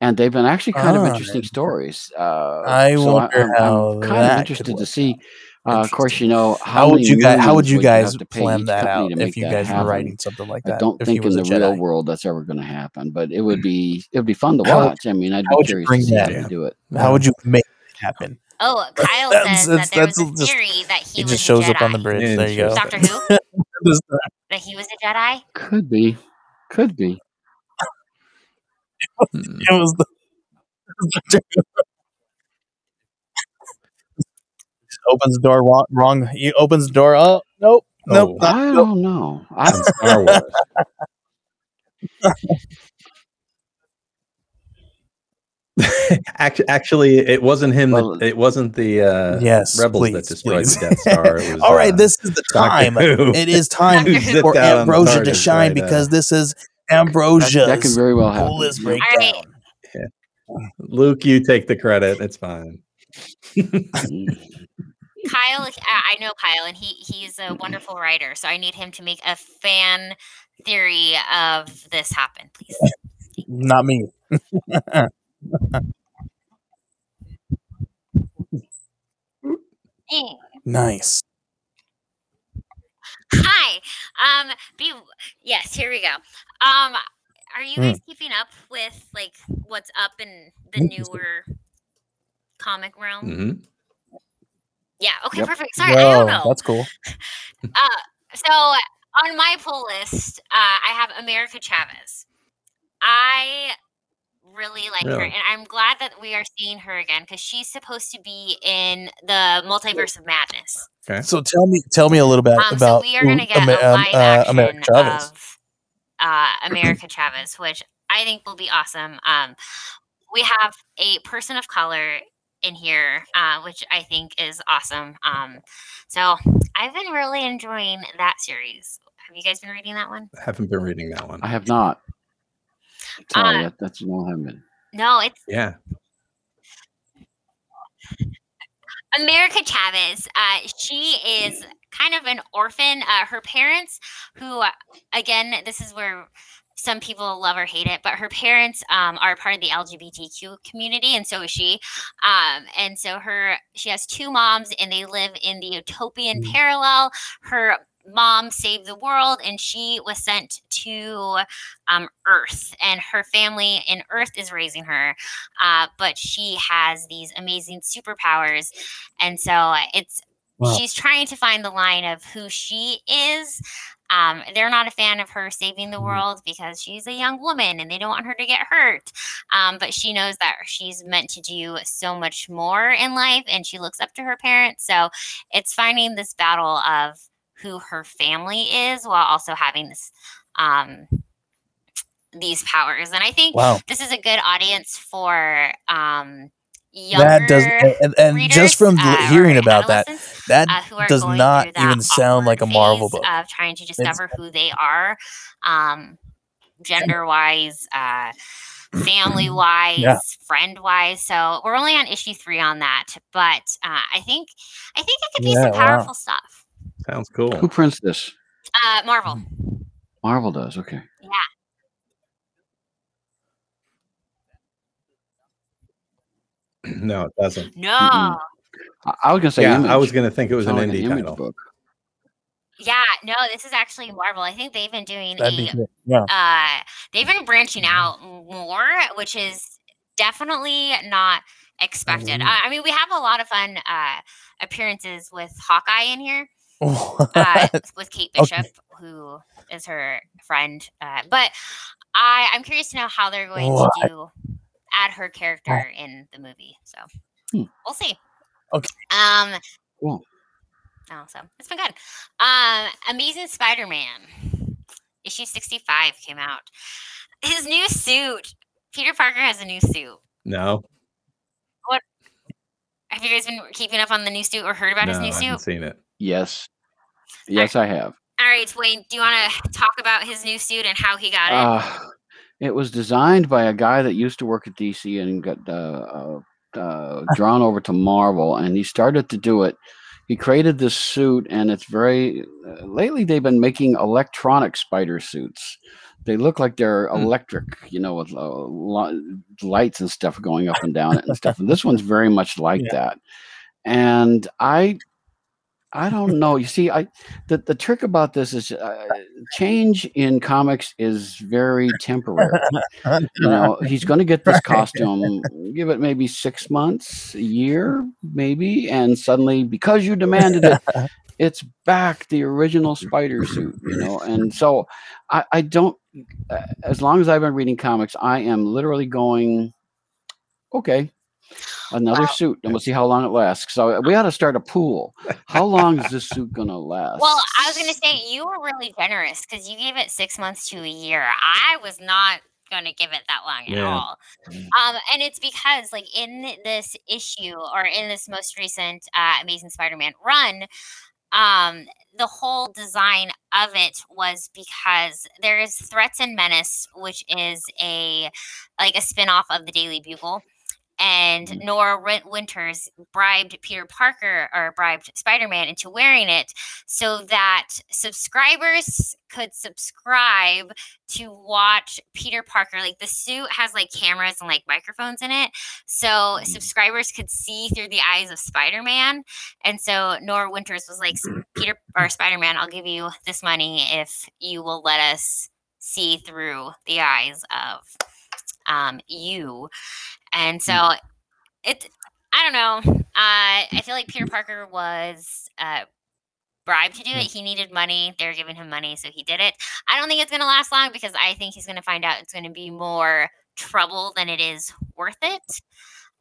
And they've been actually kind of Ah, interesting stories. Uh, I so wonder I'm, how I'm kind that of interested to see. Uh, of course, you know how, How would you guys? How would you guys have to plan that out if you guys were writing something like that? I don't if think in the a real world that's ever going to happen, but it would be it would be fun to How would- watch. I mean, I'd how be would you curious bring to see how that they in? do it. How would you make it happen? Oh, Kyle That's- says that's- that there was that's a just- theory that he It was just a shows up on the Jedi. bridge. There you go. Doctor Who? Just- That he was a Jedi? Could be, could be. Mm. it was the. opens the door wrong, wrong. He opens the door. Oh nope, nope. Oh. not- I nope. don't know. I, On Star Wars. actually, actually, it wasn't him. Well, that, it wasn't the uh, Yes, rebels please, that destroyed please. the Death Star. It was, All right, uh, this is the time. It is time for out on the Ambrosia to shine right, uh, because this is that, that could very well happen. coolest breakdown. right. Luke, you take the credit. It's fine. Kyle, I I know Kyle, and he he's a wonderful writer. So I need him to make a fan theory of this happen, please. Not me. Nice. Hi. Um. Be yes. Here we go. Um. Are you guys keeping up with like what's up in the newer comic realm? hmm Yeah. Okay. Yep. Perfect. Sorry, I don't know. that's cool. uh. So on my pull list, uh, I have America Chavez. I really like her, and I'm glad that we are seeing her again because she's supposed to be in the Multiverse of Madness. Okay. So tell me, tell me a little bit Um, about so we are going to get Ama- a um, live uh, action America Chavez. of uh, America Chavez, which I think will be awesome. Um, we have a person of color in here, uh, which I think is awesome. Um, so I've been really enjoying that series. Have you guys been reading that one? Haven't been reading that one. I have not. Sorry, that, that's no, I haven't been. No, it's Yeah. America Chavez. Uh, she is kind of an orphan. Uh, her parents, who, uh, again, this is where some people love or hate it, but her parents um, are part of the LGBTQ community, and so is she. Um, and so her, she has two moms, and they live in the utopian Mm. parallel. Her mom saved the world, and she was sent to um, Earth, and her family in Earth is raising her. Uh, but she has these amazing superpowers, and so it's Wow. she's trying to find the line of who she is. Um, they're not a fan of her saving the Mhm. world because she's a young woman and they don't want her to get hurt. Um, but she knows that she's meant to do so much more in life and she looks up to her parents. So it's finding this battle of who her family is while also having this um, these powers. And I think Wow, this is a good audience for um, younger that does, and, and readers, just from uh, hearing about that, that uh, does not that even sound like a Marvel book. of trying to discover who they are, um, gender wise, uh, family wise, Yeah. friend wise. So we're only on issue three on that, but uh, I think I think it could be Yeah, some wow. powerful stuff. Sounds cool. Who prints this? Uh, Marvel, Marvel does. Okay. Yeah. No, it doesn't. no, Mm-mm. I, I was gonna say. yeah, Image. I was going to think it was an Sound like indie Image title. book. yeah, no, this is actually Marvel. I think they've been doing That'd be a cool. Yeah. uh, they've been branching out more, which is definitely not expected. Mhm. Uh, I mean, we have a lot of fun uh, appearances with Hawkeye in here, uh, with Kate Okay. Bishop, who is her friend. Uh, but I, I'm curious to know how they're going What? to do add her character in the movie. So Hmm. we'll see. Okay. Um. Cool. Oh, so it's been good. Um, Amazing Spider-Man issue 65 came out. His new suit. Peter Parker has a new suit. No, Have you guys been keeping up on the new suit or heard about no, his I new haven't suit? seen it. Yes. Yes, I have. All right, Wayne, do you want to talk about his new suit and how he got it? Uh, it was designed by a guy that used to work at DC and got uh, uh, uh, drawn over to Marvel, and he started to do it. He created this suit, and it's very. Uh, lately, they've been making electronic spider suits. They look like they're Hmm. electric, you know, with uh, li- lights and stuff going up and down it and stuff. And this one's very much like Yeah. that. And I, I don't know. You see, I the, the trick about this is uh, change in comics is very temporary. You know, he's going to get this costume. Give it maybe six months, a year, maybe, and suddenly, because you demanded it, it's back the original spider suit. You know, and so I, I don't. Uh, as long as I've been reading comics, I am literally going. Okay, another Well- suit, and we'll see how long it lasts. So we ought to start a pool. How long is this suit going to last? well, I was going to say you were really generous because you gave it six months to a year. I was not going to give it that long at all. Um, and it's because, like, in this issue or in this most recent uh, Amazing Spider-Man run, um, the whole design of it was because there is Threats and Menace, which is a like a spin-off of the Daily Bugle. And Mhm. Norah Win- Winters bribed Peter Parker or bribed Spider Man into wearing it so that subscribers could subscribe to watch Peter Parker. Like the suit has like cameras and like microphones in it. So Mhm. subscribers could see through the eyes of Spider Man. And so Norah Winters was like, Peter or Spider Man, I'll give you this money if you will let us see through the eyes of um, you. And so Mm. it, I don't know. Uh, I feel like Peter Parker was uh, bribed to do it. He needed money. They're giving him money, so he did it. I don't think it's going to last long because I think he's going to find out it's going to be more trouble than it is worth it.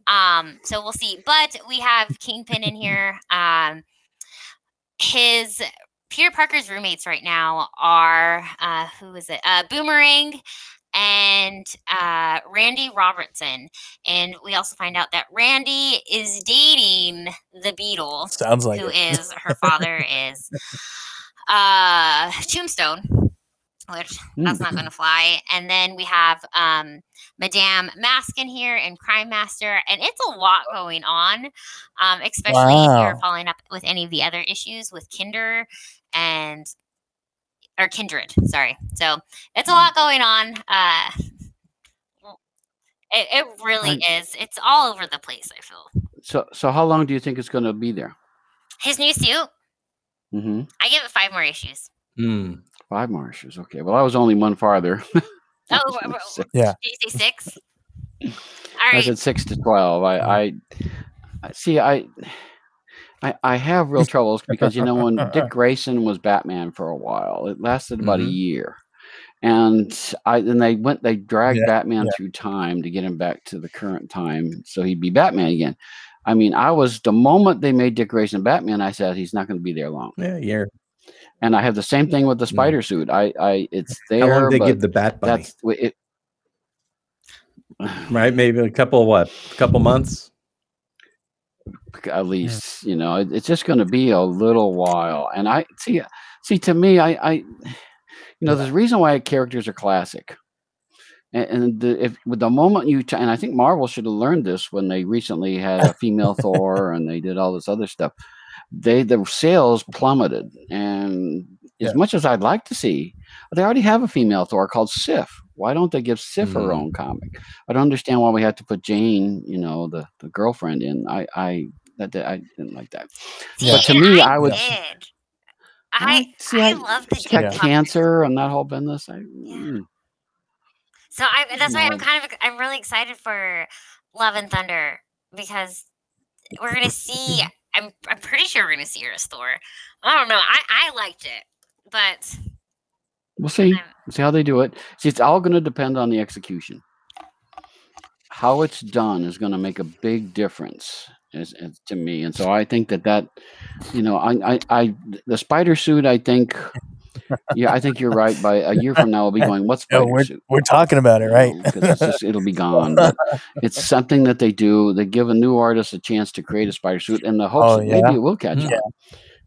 Um, so we'll see. But we have Kingpin in here. Um, his Peter Parker's roommates right now are uh, who is it? Uh, Boomerang and uh, Randy Robertson. And we also find out that Randy is dating the Beetle, Sounds like who it. is her father is uh, Tombstone, which that's not going to fly. And then we have um, Madame Mask in here and Crime Master, and it's a lot going on, um, especially if you're following up with any of the other issues with Kinder and or Kindred. Sorry, so it's a lot going on. Uh, it, it really is. It's all over the place. I feel So, so how long do you think it's going to be there? his new suit. Mm-hmm. I give it five more issues. Hmm. Five more issues. Okay. Well, I was only one farther. Oh, wh- wh- Six. Yeah. Did you say six? All I said six to twelve. I, I, I see. I, I, I have real troubles because you know when Dick Grayson was Batman for a while, it lasted about a Mhm. year, and I then they went they dragged Yeah, Batman yeah. through time to get him back to the current time so he'd be Batman again. I mean, I was the moment they made Dick Grayson Batman, I said he's not going to be there long, Yeah, yeah. and I have the same thing with the spider suit. I, I, it's there. How long they give the Bat Bunny? that's it. Right, maybe a couple what? A couple months. At least you know it, it's just going to be a little while and i see see to me i i you know there's a reason why characters are classic and, and the, if with the moment you and i think marvel should have learned this when they recently had a female thor and they did all this other stuff they the sales plummeted and as much as i'd like to see they already have a female thor called sif why don't they give sif her Mm. own comic i don't understand why we had to put jane you know the, the girlfriend in i i that, that i didn't like that See, But to and me, I, I would- did. I I see, I I- love the she got Jim Buffett. cancer and that whole business I, Yeah. mm. So I that's why I'm kind of I'm really excited for Love and Thunder because we're gonna see. I'm I'm pretty sure we're gonna see her as Thor. I don't know. I I liked it, but we'll see We'll see how they do it see it's all going to depend on the execution how it's done is going to make a big difference as, as to me and so i think that that you know I, I i the spider suit i think yeah i think you're right by a year from now we'll be going what's No, spider we're, suit we're talking about it, you right? know, 'cause it's just, it'll be gone. But it's something that they do. They give a new artist a chance to create a spider suit, and the hopes Oh, that yeah? maybe it will catch Yeah. on,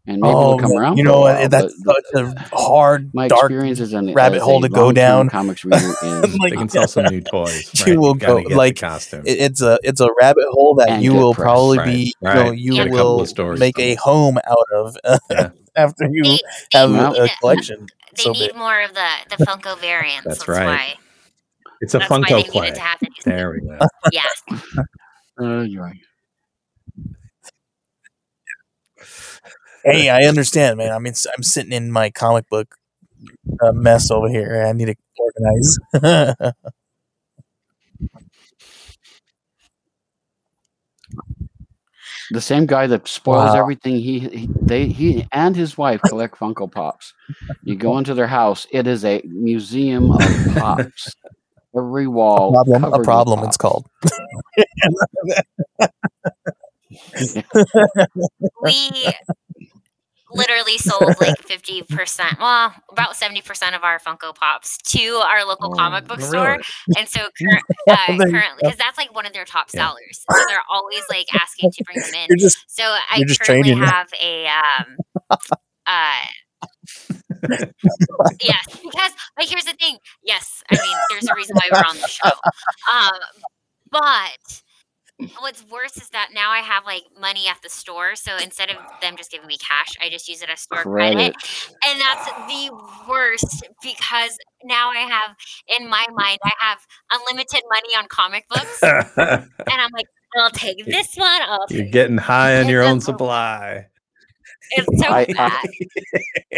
and maybe oh, it'll come around. you know what? while, That's but the- such a hard, my dark. experience as an rabbit hole to go down. Comics reader is Like, They can sell some new toys. You right? will gotta go- like, costume. it's a it's a rabbit hole that And you will press. probably Right, be you know you Get a couple will of stories make from a home out of Yeah. after you they, have they Well- a, a collection they so need big. more of the the Funko variants. That's That's, right. why. It's a That's why they Funko needed play. to have the new suit. There we go. Yeah. uh, you're right. Hey, I understand, man. I mean, I'm sitting in my comic book uh, mess over here. I need to organize. The same guy that spoils Wow. everything. He, he they he and his wife collect Funko Pops. You go into their house. It is a museum of pops. Every a wall. problem. A problem. It's called. we literally sold like 50% well about 70% of our funko pops to our local Oh, comic book store and so cur- uh, currently because that's like one of their top Yeah. sellers so they're always like asking to bring them in You're just so i just currently them. have a um uh yes because but here's the thing yes i mean there's a reason why we're on the show um but what's worse is that now I have like money at the store. So instead of them just giving me cash, I just use it as store credit. Credit. And that's the worst because now I have, in my mind, I have unlimited money on comic books. and I'm like, I'll take this one. I'll You're getting high on your own what- supply. It's so I- I- bad.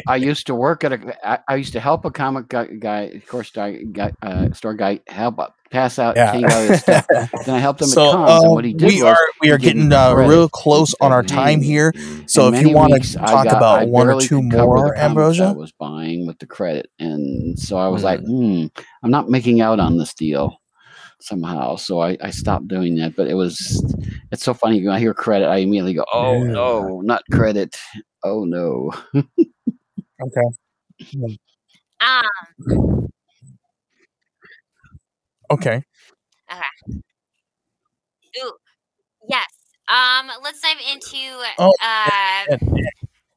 I used to work at a. I, I used to help a comic guy, guy of course, guy, guy, uh, store guy, help uh, pass out, Yeah. change out his stuff. Then I helped him so at cons, and uh, what he did we was are we are he gave me getting uh, real close on our time here. So if you want to talk got- about I one or two could cover the more, comics I Ambrosia, was buying with the credit, and so I was like, hmm, I'm not making out on this deal somehow. So I, I stopped doing that. But it was, it's so funny when I hear credit, I immediately go, oh Yeah. no, not credit. Oh no. okay, Um, okay, Okay. ooh, yes. Um, let's dive into Oh, uh,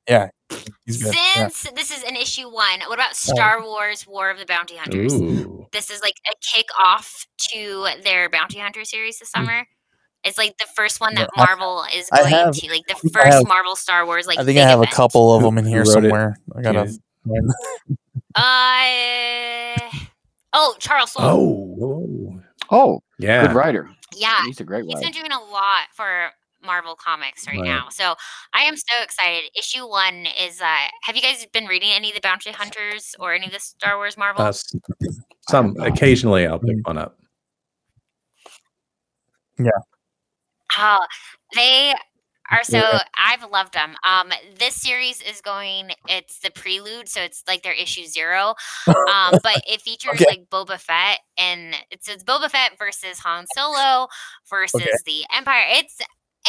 yeah, he's good. Yeah. since this is an issue one. What about Star Wars: War of the Bounty Hunters? Ooh. This is like a kickoff to their Bounty Hunter series this summer. It's like the first one that Yeah, I- Marvel is going have- to, like the first have- Marvel Star Wars. Like I think big I have a couple of them in here who wrote it? somewhere. I gotta. Uh, oh, Charles Soule. Oh. Whoa. Oh, Yeah. good writer. yeah, He's a great he's writer. been doing a lot for Marvel Comics right Right. now. So I am so excited. Issue one is. Uh, have you guys been reading any of the Bounty Hunters or any of the Star Wars Marvel? Uh, some occasionally I'll pick one up. Yeah. Oh, they are so. Yeah. I've loved them. Um, this series is going. It's the prelude, so it's like their issue zero. Um, but it features Okay. like Boba Fett, and it's it's Boba Fett versus Han Solo versus Okay. the Empire. It's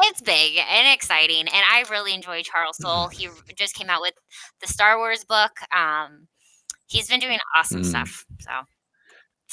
it's big and exciting, and I really enjoy Charles Soule. He just came out with the Star Wars book. Um, he's been doing awesome Mm. stuff. So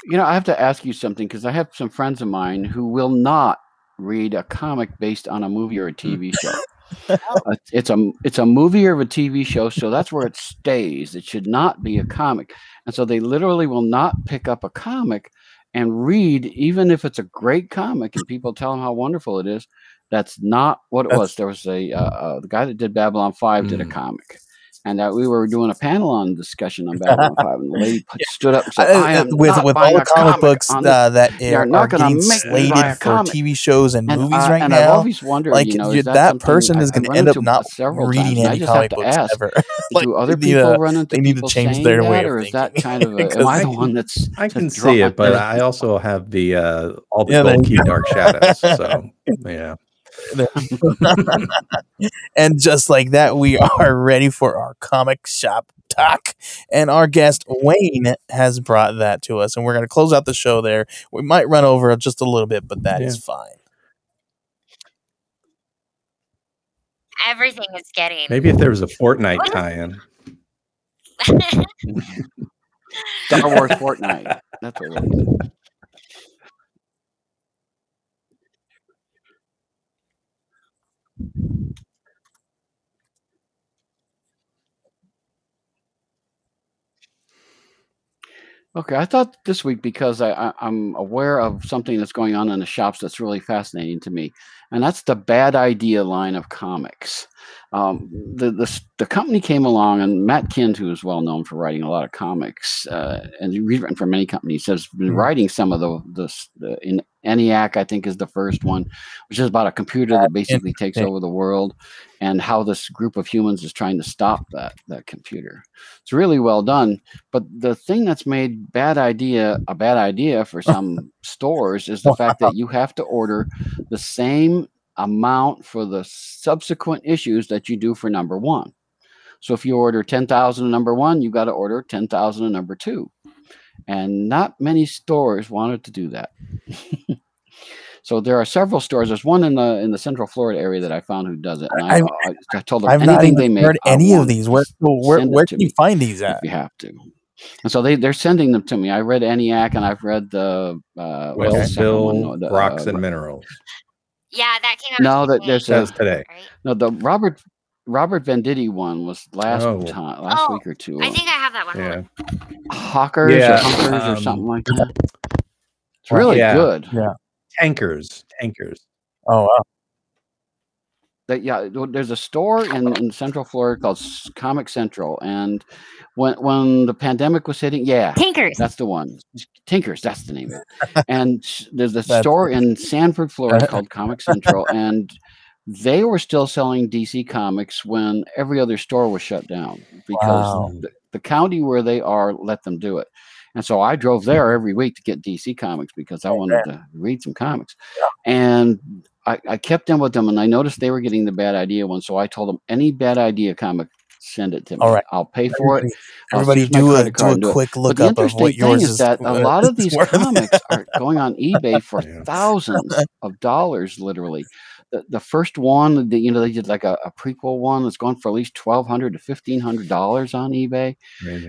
You know, I have to ask you something because I have some friends of mine who will not read a comic based on a movie or a TV show. Uh, it's a it's a movie or a TV show, so that's where it stays. It should not be a comic, and so they literally will not pick up a comic and read, even if it's a great comic and people tell them how wonderful it is. That's not what it That's- was. There was a uh, uh, the guy that did Babylon Five did a Mm. comic, and that we were doing a panel on discussion on Babylon Five, and the lady put, stood up and said, Uh, "I am with not with all the a comic books on this uh, that You're are, not are gonna getting make me buy slated for. TV shows and, and movies I, right and I've now, always wondered, like you know, is that, that person is going to end up not reading times, any just have comic to books ask, ever. do other they need people to- run into they need to people change saying their that, way of or is that kind of a, am I the one that's I can see it, but I also have the uh all the Yeah, gold key dark shadows. So yeah. and just like that, we are ready for our comic shop talk. And our guest Wayne has brought that to us, and we're going to close out the show there. We might run over just a little bit, but that is fine. everything is getting. Maybe if there was a Fortnite tie-in. Star Wars Fortnite. That's what it is. Okay, I thought this week because I, I, I'm aware of something that's going on in the shops that's really fascinating to me, and that's the bad idea line of comics. Um, the, the the company came along, and Matt Kindt, who is well known for writing a lot of comics, uh, and he's written for many companies, has been Mhm. writing some of the the, the in ENIAC, I think, is the first one, which is about a computer that basically takes over the world, and how this group of humans is trying to stop that that computer. It's really well done. But the thing that's made bad idea a bad idea for some stores is the fact that you have to order the same amount for the subsequent issues that you do for number one. So if you order 10,000 number one, you got to order 10,000 number two. And not many stores wanted to do that. so there are several stores. There's one in the in the Central Florida area that I found who does it. And I, I've- I, I told them I've not anything they even make. heard any of these. Where where, where can you find these if at? you have to. And so they they're sending them to me. I read ENIAC and I've read the uh, what's the second one? Wellsville The, Rocks uh, and Minerals. yeah, that came out. No, that today, there's Says today. right? no the Robert Robert Venditti one was last Oh. time last Oh, week or two. I think I have that one. Yeah. Hawkers Yeah, or Hunkers or um, something like that. It's really Yeah. good. Yeah. Tankers. Tankers. Oh wow. That yeah, there's a store in, in Central Florida called Comic Central, and when when the pandemic was hitting, yeah, Tinkers. That's the one. Tinkers, that's the name of it. And there's a store in Sanford, Florida called Comic Central. And they were still selling DC comics when every other store was shut down because Wow. the, the county where they are let them do it. And so I drove hmm. there every week to get DC comics because I wanted to read some comics. And I, I kept in with them and I noticed they were getting the bad idea one. So I told them any bad idea comic, send it to me. All right. I'll pay for it. I'll Everybody, do a do a do quick look the up of interesting what thing yours is that a lot of these worth. comics are going on eBay for Yeah. thousands of dollars, literally. The, the first one, the, you know, they did like a, a prequel one that's going for at least twelve hundred to fifteen hundred dollars on eBay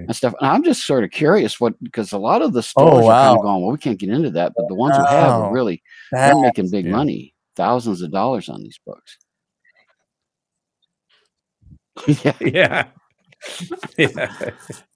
and stuff. And I'm just sort of curious what because a lot of the oh, stores are kind Oh, of going, well, we can't get into that, but the ones who have are really they're making big Yeah. money, thousands of dollars on these books. yeah. Yeah. yeah.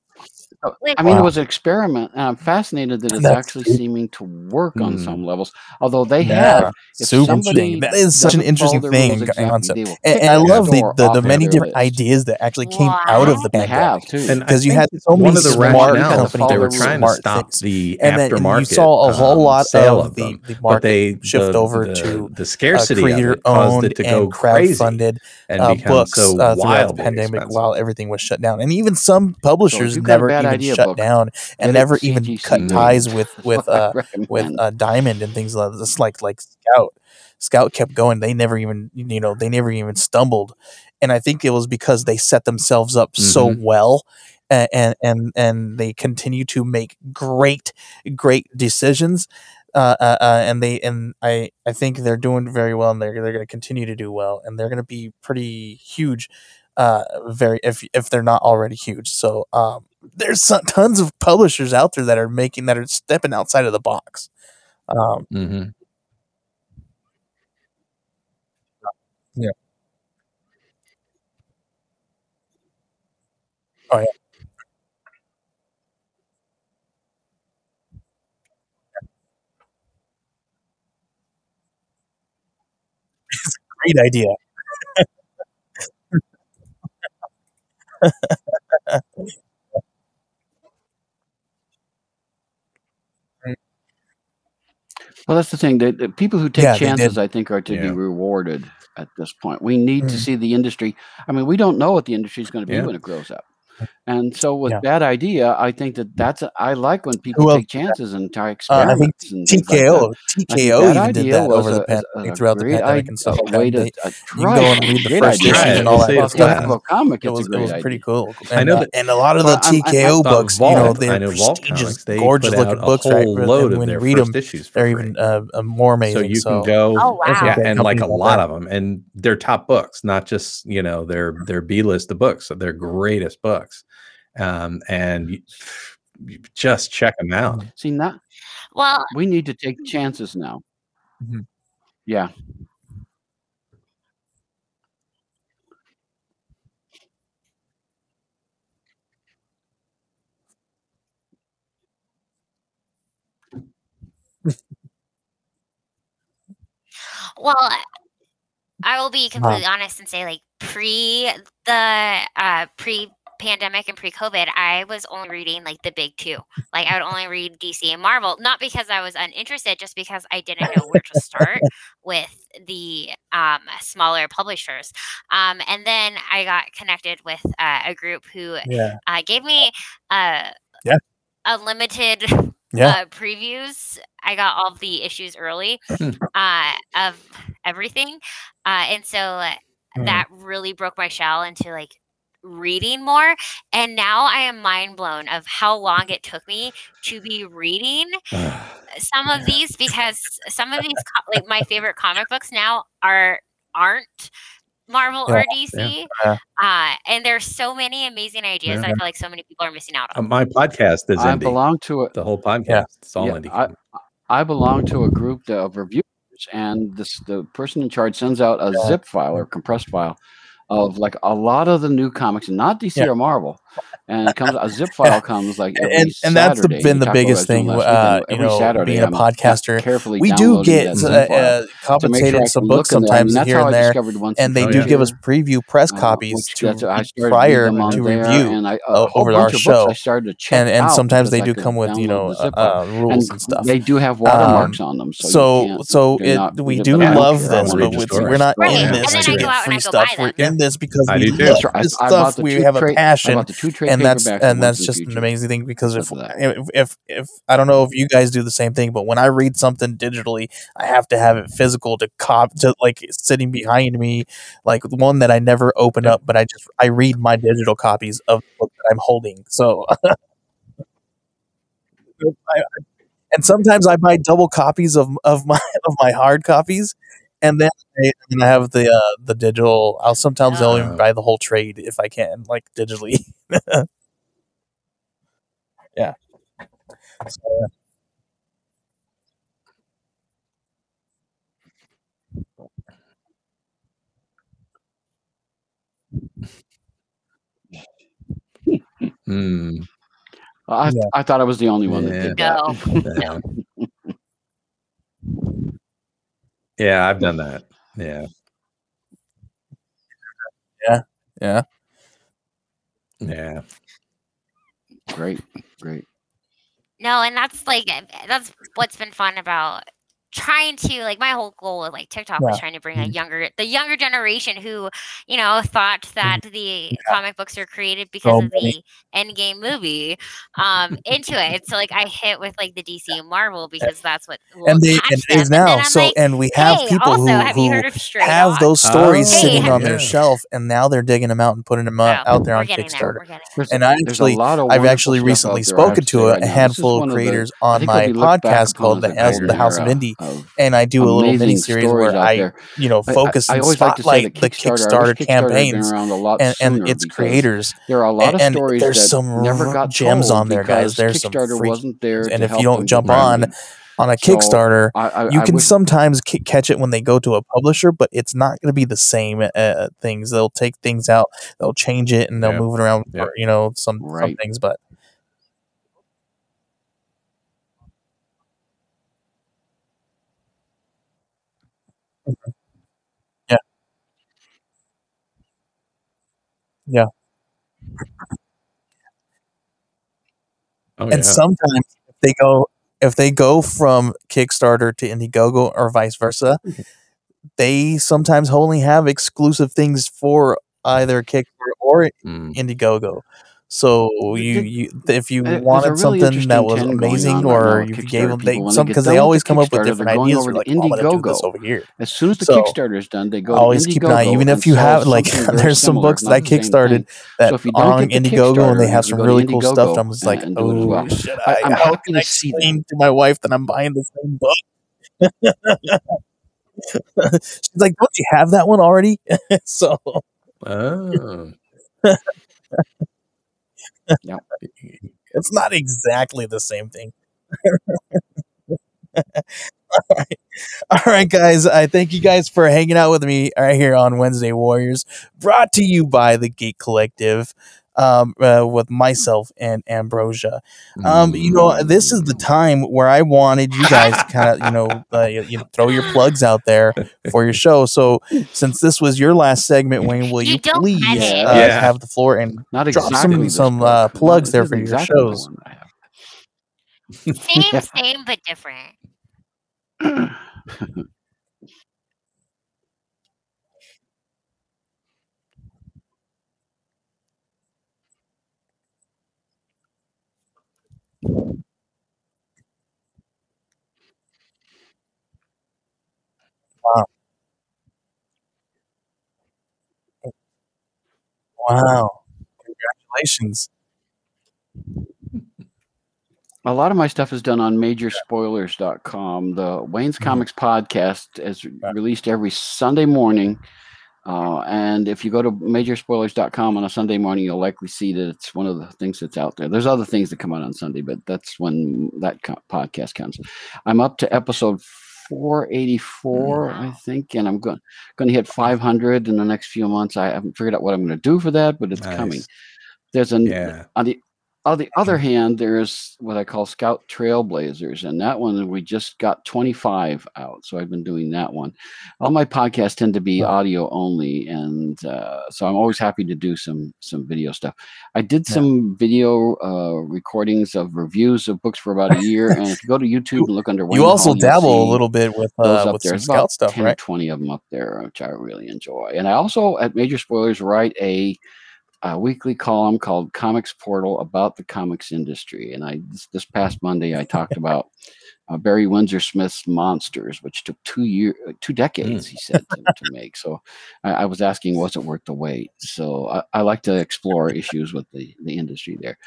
Wait, I mean, Wow. it was an experiment, and I'm fascinated that it's That's actually super- seeming to work on Mm. some levels. Although they Yeah. have, if super interesting. That is such an interesting thing exactly, concept. And, and I love the, store the, the many different list. ideas that actually came out of the They pandemic. have too. And Because you think had so one many of the smart rationales companies they were trying to smart stop things. the and then aftermarket you saw a whole um, lot sale of of the, them, the but market they shift the, over the, to the uh, scarcity of creator it owned it to go and crazy crowdfunded and uh, books so uh, throughout the pandemic expensive. while everything was shut down. And even some publishers you've got a never bad even idea shut down and it never even CGC cut ties with with uh with uh diamond and things like this like like scout. Scout kept going. They never even you know they never even stumbled. And i think it was because they set themselves up so Mhm. well and, and and and they continue to make great great decisions uh, uh, uh, and they and I I think they're doing very well, and they're they're going to continue to do well, and they're going to be pretty huge, uh, very if if they're not already huge. So um, there's some, tons of publishers out there that are making that are stepping outside of the box. Um, Mhm. Yeah. Oh, yeah. great idea. Well, that's the thing. The, the people who take Yeah, chances, I think, are to be rewarded at this point. We need to Mm. see the industry. I mean, we don't know what the industry is going to be Yeah. when it grows up. And so, with Yeah. bad idea, I think that that's a, I like when people Who else take chances and try Uh, I think experiments and things like. TKO I think TKO that even did idea that was over the a, is pandemic a throughout the great pandemic idea, and stuff a like that. way to They, uh, you can go and read the first idea. Try it. and all that see good stuff. that- Of a comic, It was it was pretty cool. I And know uh, that and a lot of Well, the I'm- I'm- TKO uh, books, you know, they're know prestigious, Comics. They gorgeous looking books, right? whole But- load and of when you their read first them, issues for they're even uh, uh, more amazing. so you can go Oh there's some wow. yeah great and like a lot of them and they're top books not just you know they're they're b-list of books so they're greatest books um and you, you just check them out See, that? Well, we need to take chances now. Mhm. Yeah. well, I will be completely honest and say, like, pre the uh, pre pandemic and pre COVID, I was only reading like the big two. Like, I would only read DC and Marvel, not because I was uninterested, just because I didn't know where to start with the um, smaller publishers. Um, and then I got connected with uh, a group who Yeah, uh, gave me uh, Yeah. unlimited yeah. uh, previews. I got all the issues early Hmm. uh, of everything, uh, and so Mm. that really broke my shell into like reading more. And now I am mind blown of how long it took me to be reading some of these because some of these like my favorite comic books now are aren't Marvel Yeah, or DC. yeah. Uh, and there's so many amazing ideas. Yeah. I feel like so many people are missing out Uh, on. my podcast is I indie belong to a the whole podcast it's all Yeah, indie I, I belong to a group of reviewers, and this the person in charge sends out a zip file or compressed file of like a lot of the new comics, not DC Yeah. or Marvel, and it comes a zip file comes like every and and that's the, Saturday. been the talk about what I biggest thing. Uh, you know, Saturday, being a I'm podcaster, carefully we do get uh, uh, compensated sure some books look in there. I mean, sometimes that's here and there, and they do yeah. give us preview press uh, copies which to that's I started prior reading them on to there, review and I a uh, over our bunch I show. started to check And and sometimes they do come with you know the uh, zip file. uh, rules And and stuff. they do have Um, watermarks on them, so so can't. so They're it we do love this, but the it's, story. we're not in this to get free stuff. We're in this because we love this I, I bought stuff. We have a trade. I passion bought the two trade and that's and that's just an amazing thing because if, because of that. if if if I don't know if you guys do the same thing, but when I read something digitally, I have to have it physical to cop to like sitting behind me, like one that I never open up, but I just I read my digital copies of the book that I'm holding. So I, and sometimes I buy double copies of of my of my hard copies, and then I, and I have the uh, the digital. I'll sometimes I'll even Oh. buy the whole trade if I can, like digitally. yeah. So, yeah. Hmm. I, Yeah. I thought I was the only one that Yeah. did that. No. Yeah. yeah, I've done that. Yeah. Yeah. Yeah. great, great. No, and that's like that's what's been fun about trying to like my whole goal with like TikTok was trying to bring a Mhm. younger the younger generation who, you know, thought that the comic books were created because So of many. the Endgame movie um into it. So like I hit with like the DC and Marvel because that's what and they and them. is now I'm so like, and we have hey, people also, who have who heard of Stray have Dogs? those stories Oh, sitting Hey, on yeah. their shelf and now they're digging them out and putting them out, So, out there on getting there. Kickstarter. We're getting There's, And I actually a lot of I've actually recently out there, I have spoken to a right now. This is handful of of creators on my if you look back podcast called the House, the golden House of Indie, of and I do a little mini series where I there. you know I- I- focus I and always like to say spotlight the Kickstarter, I Kickstarter Kickstarter had been campaigns around a lot and, and its creators. there are a lot And, of and stories there's that some never got gems on there, guys. because There's some Kickstarter freak. wasn't there And if you don't jump on on a So Kickstarter, I, I, you I can wish sometimes c- catch it when they go to a publisher, but it's not going to be the same uh, things. They'll take things out, they'll change it, and they'll Yeah. move it around Yeah. for you know some some things. But yeah, yeah. Oh and yeah. sometimes if they go if they go from Kickstarter to Indiegogo or vice versa, they sometimes only have exclusive things for either Kickstarter or Mm. Indiegogo. So you, you if you Uh, wanted really something that was trend amazing on right now or you gave Kickstarter them they people. When some because they always come up with Kickstarter, different going ideas. over They're like, oh, I'm do this Indiegogo. over here. As soon as the So Kickstarter is done, they go always to keep an eye, even if you have like something very there's some books that I not the same kickstarted that So are on Indiegogo and they have some really cool stuff. I'm just like, and do it as oh well. shit! I, I, I'm how happy can to I see that. explain to my wife that I'm buying the same book? She's like, "Don't you have that one already?" so Oh. Yep. it's not exactly the same thing. All right, guys. I thank you guys for hanging out with me right here on Wednesday Warriors, brought to you by the Geek Collective, um, uh, with myself and Ambrosia. Um, you know, this is the time where I wanted you guys to kind of, you know, uh, you, you throw your plugs out there for your show. So, since this was your last segment, Wayne, will You you, please edit. uh, Yeah. have the floor and Not Drop some- exactly this some, book. uh, plugs this there isn't for your exactly shows. one I have. Same, same, but different. wow, Wow! congratulations. A lot of my stuff is done on majorspoilers.com. The Wayne's Mhm. Comics podcast is released every Sunday morning. Uh, and if you go to majorspoilers.com on a Sunday morning, you'll likely see that it's one of the things that's out there. There's other things that come out on Sunday, but that's when that co- podcast comes. I'm up to episode 484, I think, and I'm going going to hit 500 in the next few months. I haven't figured out what I'm going to do for that, but it's coming. There's an Yeah. on the on the other hand, there's what I call Scout Trailblazers, and that one we just got 25 out. So I've been doing that one. All my podcasts tend to be audio only, and uh, so I'm always happy to do some some video stuff. I did Yeah. some video uh, recordings of reviews of books for about a year, and if you go to YouTube and look under Wayne You also Hall, dabble a little bit with those uh, up with there. scout stuff, 10 right? 20 of them up there, which I really enjoy. And I also, at Major Spoilers, write a, a weekly column called Comics Portal about the comics industry. And I this, this past Monday, I talked about uh, Barry Windsor Smith's Monsters, which took two year, uh, two decades, he said, to, to make. So I, I was asking, was it worth the wait? So I, I like to explore issues with the, the industry there.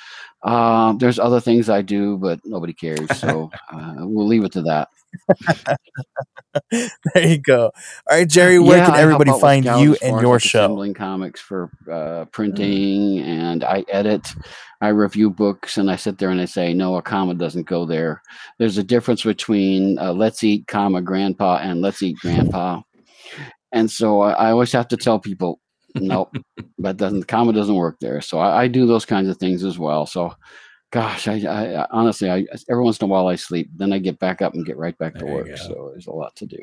Um, there's other things I do, but nobody cares. So uh, we'll leave it to that. there you go. All right, Jerry, where Yeah, can everybody find you and your show? Assembling comics for uh, printing, and I edit, I review books, and I sit there and I say, no, a comma doesn't go there. There's a difference between uh, let's eat, comma, grandpa, and let's eat, grandpa. And so I, I always have to tell people, nope, that doesn't, the comma doesn't work there. So I, I do those kinds of things as well. So, gosh, I, I honestly, I every once in a while I sleep, then I get back up and get right back to There you work. So there's a lot to do.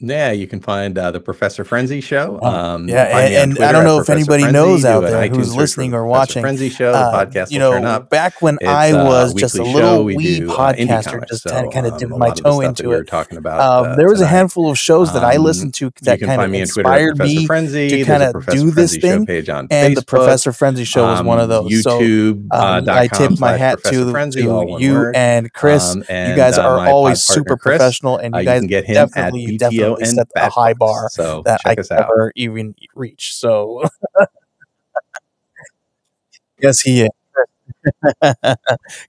Yeah, you can find uh, the Professor Frenzy show. Oh, Um, yeah, find me on and- and I don't know if anybody Frenzy. knows out there who's listening or Professor watching, Frenzy show. Uh, podcast you know, back when It's I a was just a little. Wee do, uh, podcaster, comics. just So, kind of, kind of um, dipping my lot of the toe into we it. talking about. Um, uh, there was a handful of shows that I Um, listened to that kind of me on Twitter at inspired me Frenzy. to kind of do this thing, page on and the Professor Frenzy show was one of Um, those. YouTube. um, uh, I tip my hat to, Frenzy, all to you and Chris. Um, you guys uh, are always super professional, and Uh, you guys him definitely, at BTO and set a high Batbooks. bar So that I check could us out. never even reach. So yes, he is.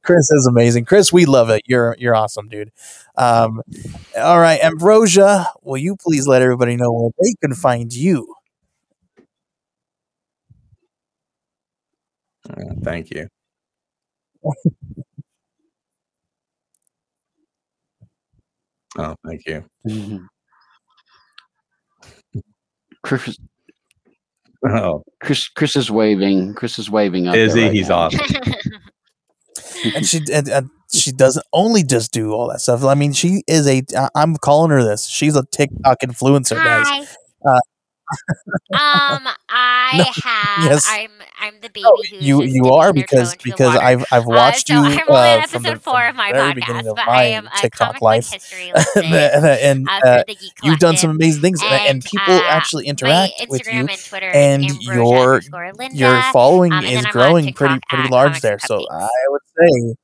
Chris is amazing. Chris, we love it. You're you're awesome, dude. Um, all right, Ambrosia, will you please let everybody know where they can find you? Uh, Thank you. Oh, thank you. Mhm. Chris, Oh, Chris, Chris is waving. Chris is waving. Up is he? right He's now. awesome. And she and, and she doesn't only just do all that stuff. I mean, she is a. I- I'm calling her this. She's a TikTok influencer, guys. Uh, um, I No, have. yes. I'm. I'm the baby No, you you are because because. I've I've Uh, watched so you I'm only uh, on episode the, four of my podcast, of but I my am TikTok life, history and, uh, uh, for the Geek you've done some amazing things, and, and people uh, actually interact with you, and Twitter and your your following um, is then I'm on growing pretty pretty large there. So I would say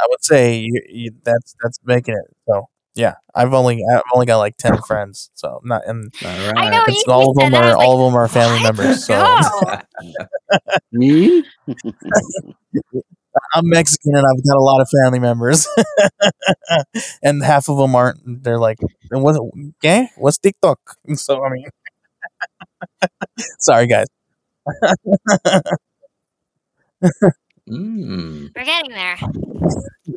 I would say you, you, that's that's making it. So yeah, I've only I've only got like ten friends, so I'm not and All I know right. it's you all of them are like, all of them are family members. So Me? I'm Mexican and I've got a lot of family members, and half of them aren't. They're like, "What's okay? What's TikTok?" So I mean, sorry guys. Mm. We're getting there.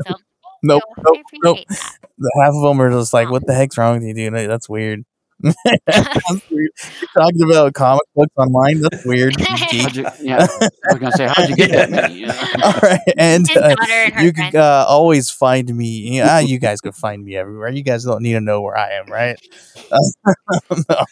So Nope, I nope, nope. that. Half of them are just like, "What the heck's wrong with you, dude? That's weird." That's weird. You're talking about comic books online. That's weird. you geek. How'd you, yeah, I was gonna say, how'd you get that? Yeah. All right, and uh, daughter and her you can uh, always find me. Yeah, you guys can find me everywhere. You guys don't need to know where I am, right? Uh.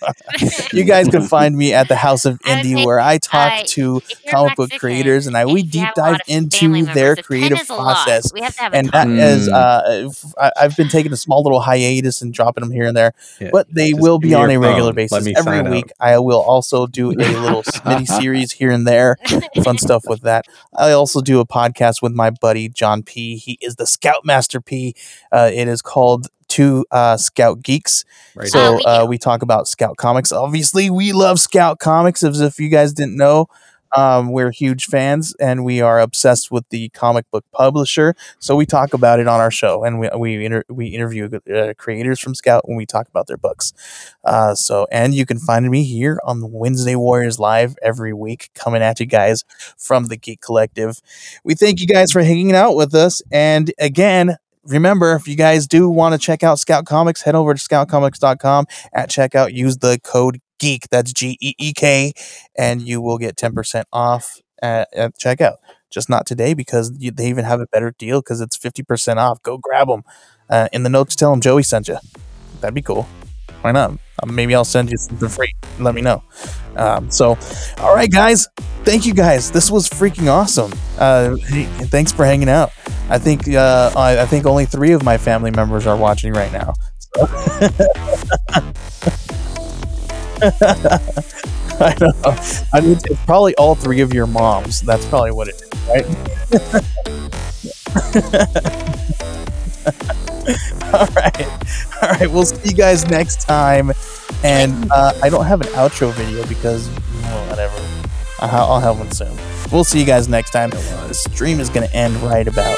You guys can find me at the House of Indie, say, where I talk uh, to if you're comic book Mexican creators and I we deep have a lot dive into their creative is a lot, process. We have to have And that talk. is, Mm. uh, I, I've been taking a small little hiatus and dropping them here and there, Yeah. but they Just will be on a regular phone. Let basis every sign up. week. I will also do a little mini series here and there, fun stuff with that. I also do a podcast with my buddy John P. He is the Scoutmaster P. Uh, it is called Two uh, Scout Geeks. Right. So we uh, we talk about Scout Comics. Obviously, we love Scout Comics. As if you guys didn't know, um, we're huge fans, and we are obsessed with the comic book publisher. So we talk about it on our show, and we we inter- we interview uh, creators from Scout when we talk about their books. Uh, so and you can find me here on Wednesday Warriors Live every week, coming at you guys from the Geek Collective. We thank you guys for hanging out with us, and again. Remember, if you guys do want to check out Scout Comics, head over to scoutcomics.com at checkout. Use the code geek. That's G E E K, and you will get ten percent off at, at checkout. Just not today because you, they even have a better deal because it's fifty percent off. Go grab them. Uh, in the notes, tell them Joey sent you. That'd be cool. Why not? Um, maybe I'll send you something free. Let me know. Um, so, all right, guys. Thank you, guys. This was freaking awesome. Uh, thanks for hanging out. I think uh, I, I think only three of my family members are watching right now. So. I know. I mean, it's probably all three of your moms. That's probably what it is, right? all right. All right. We'll see you guys next time. And uh, I don't have an outro video because, well, whatever. I'll, I'll have one soon. We'll see you guys next time. The stream is going to end right about.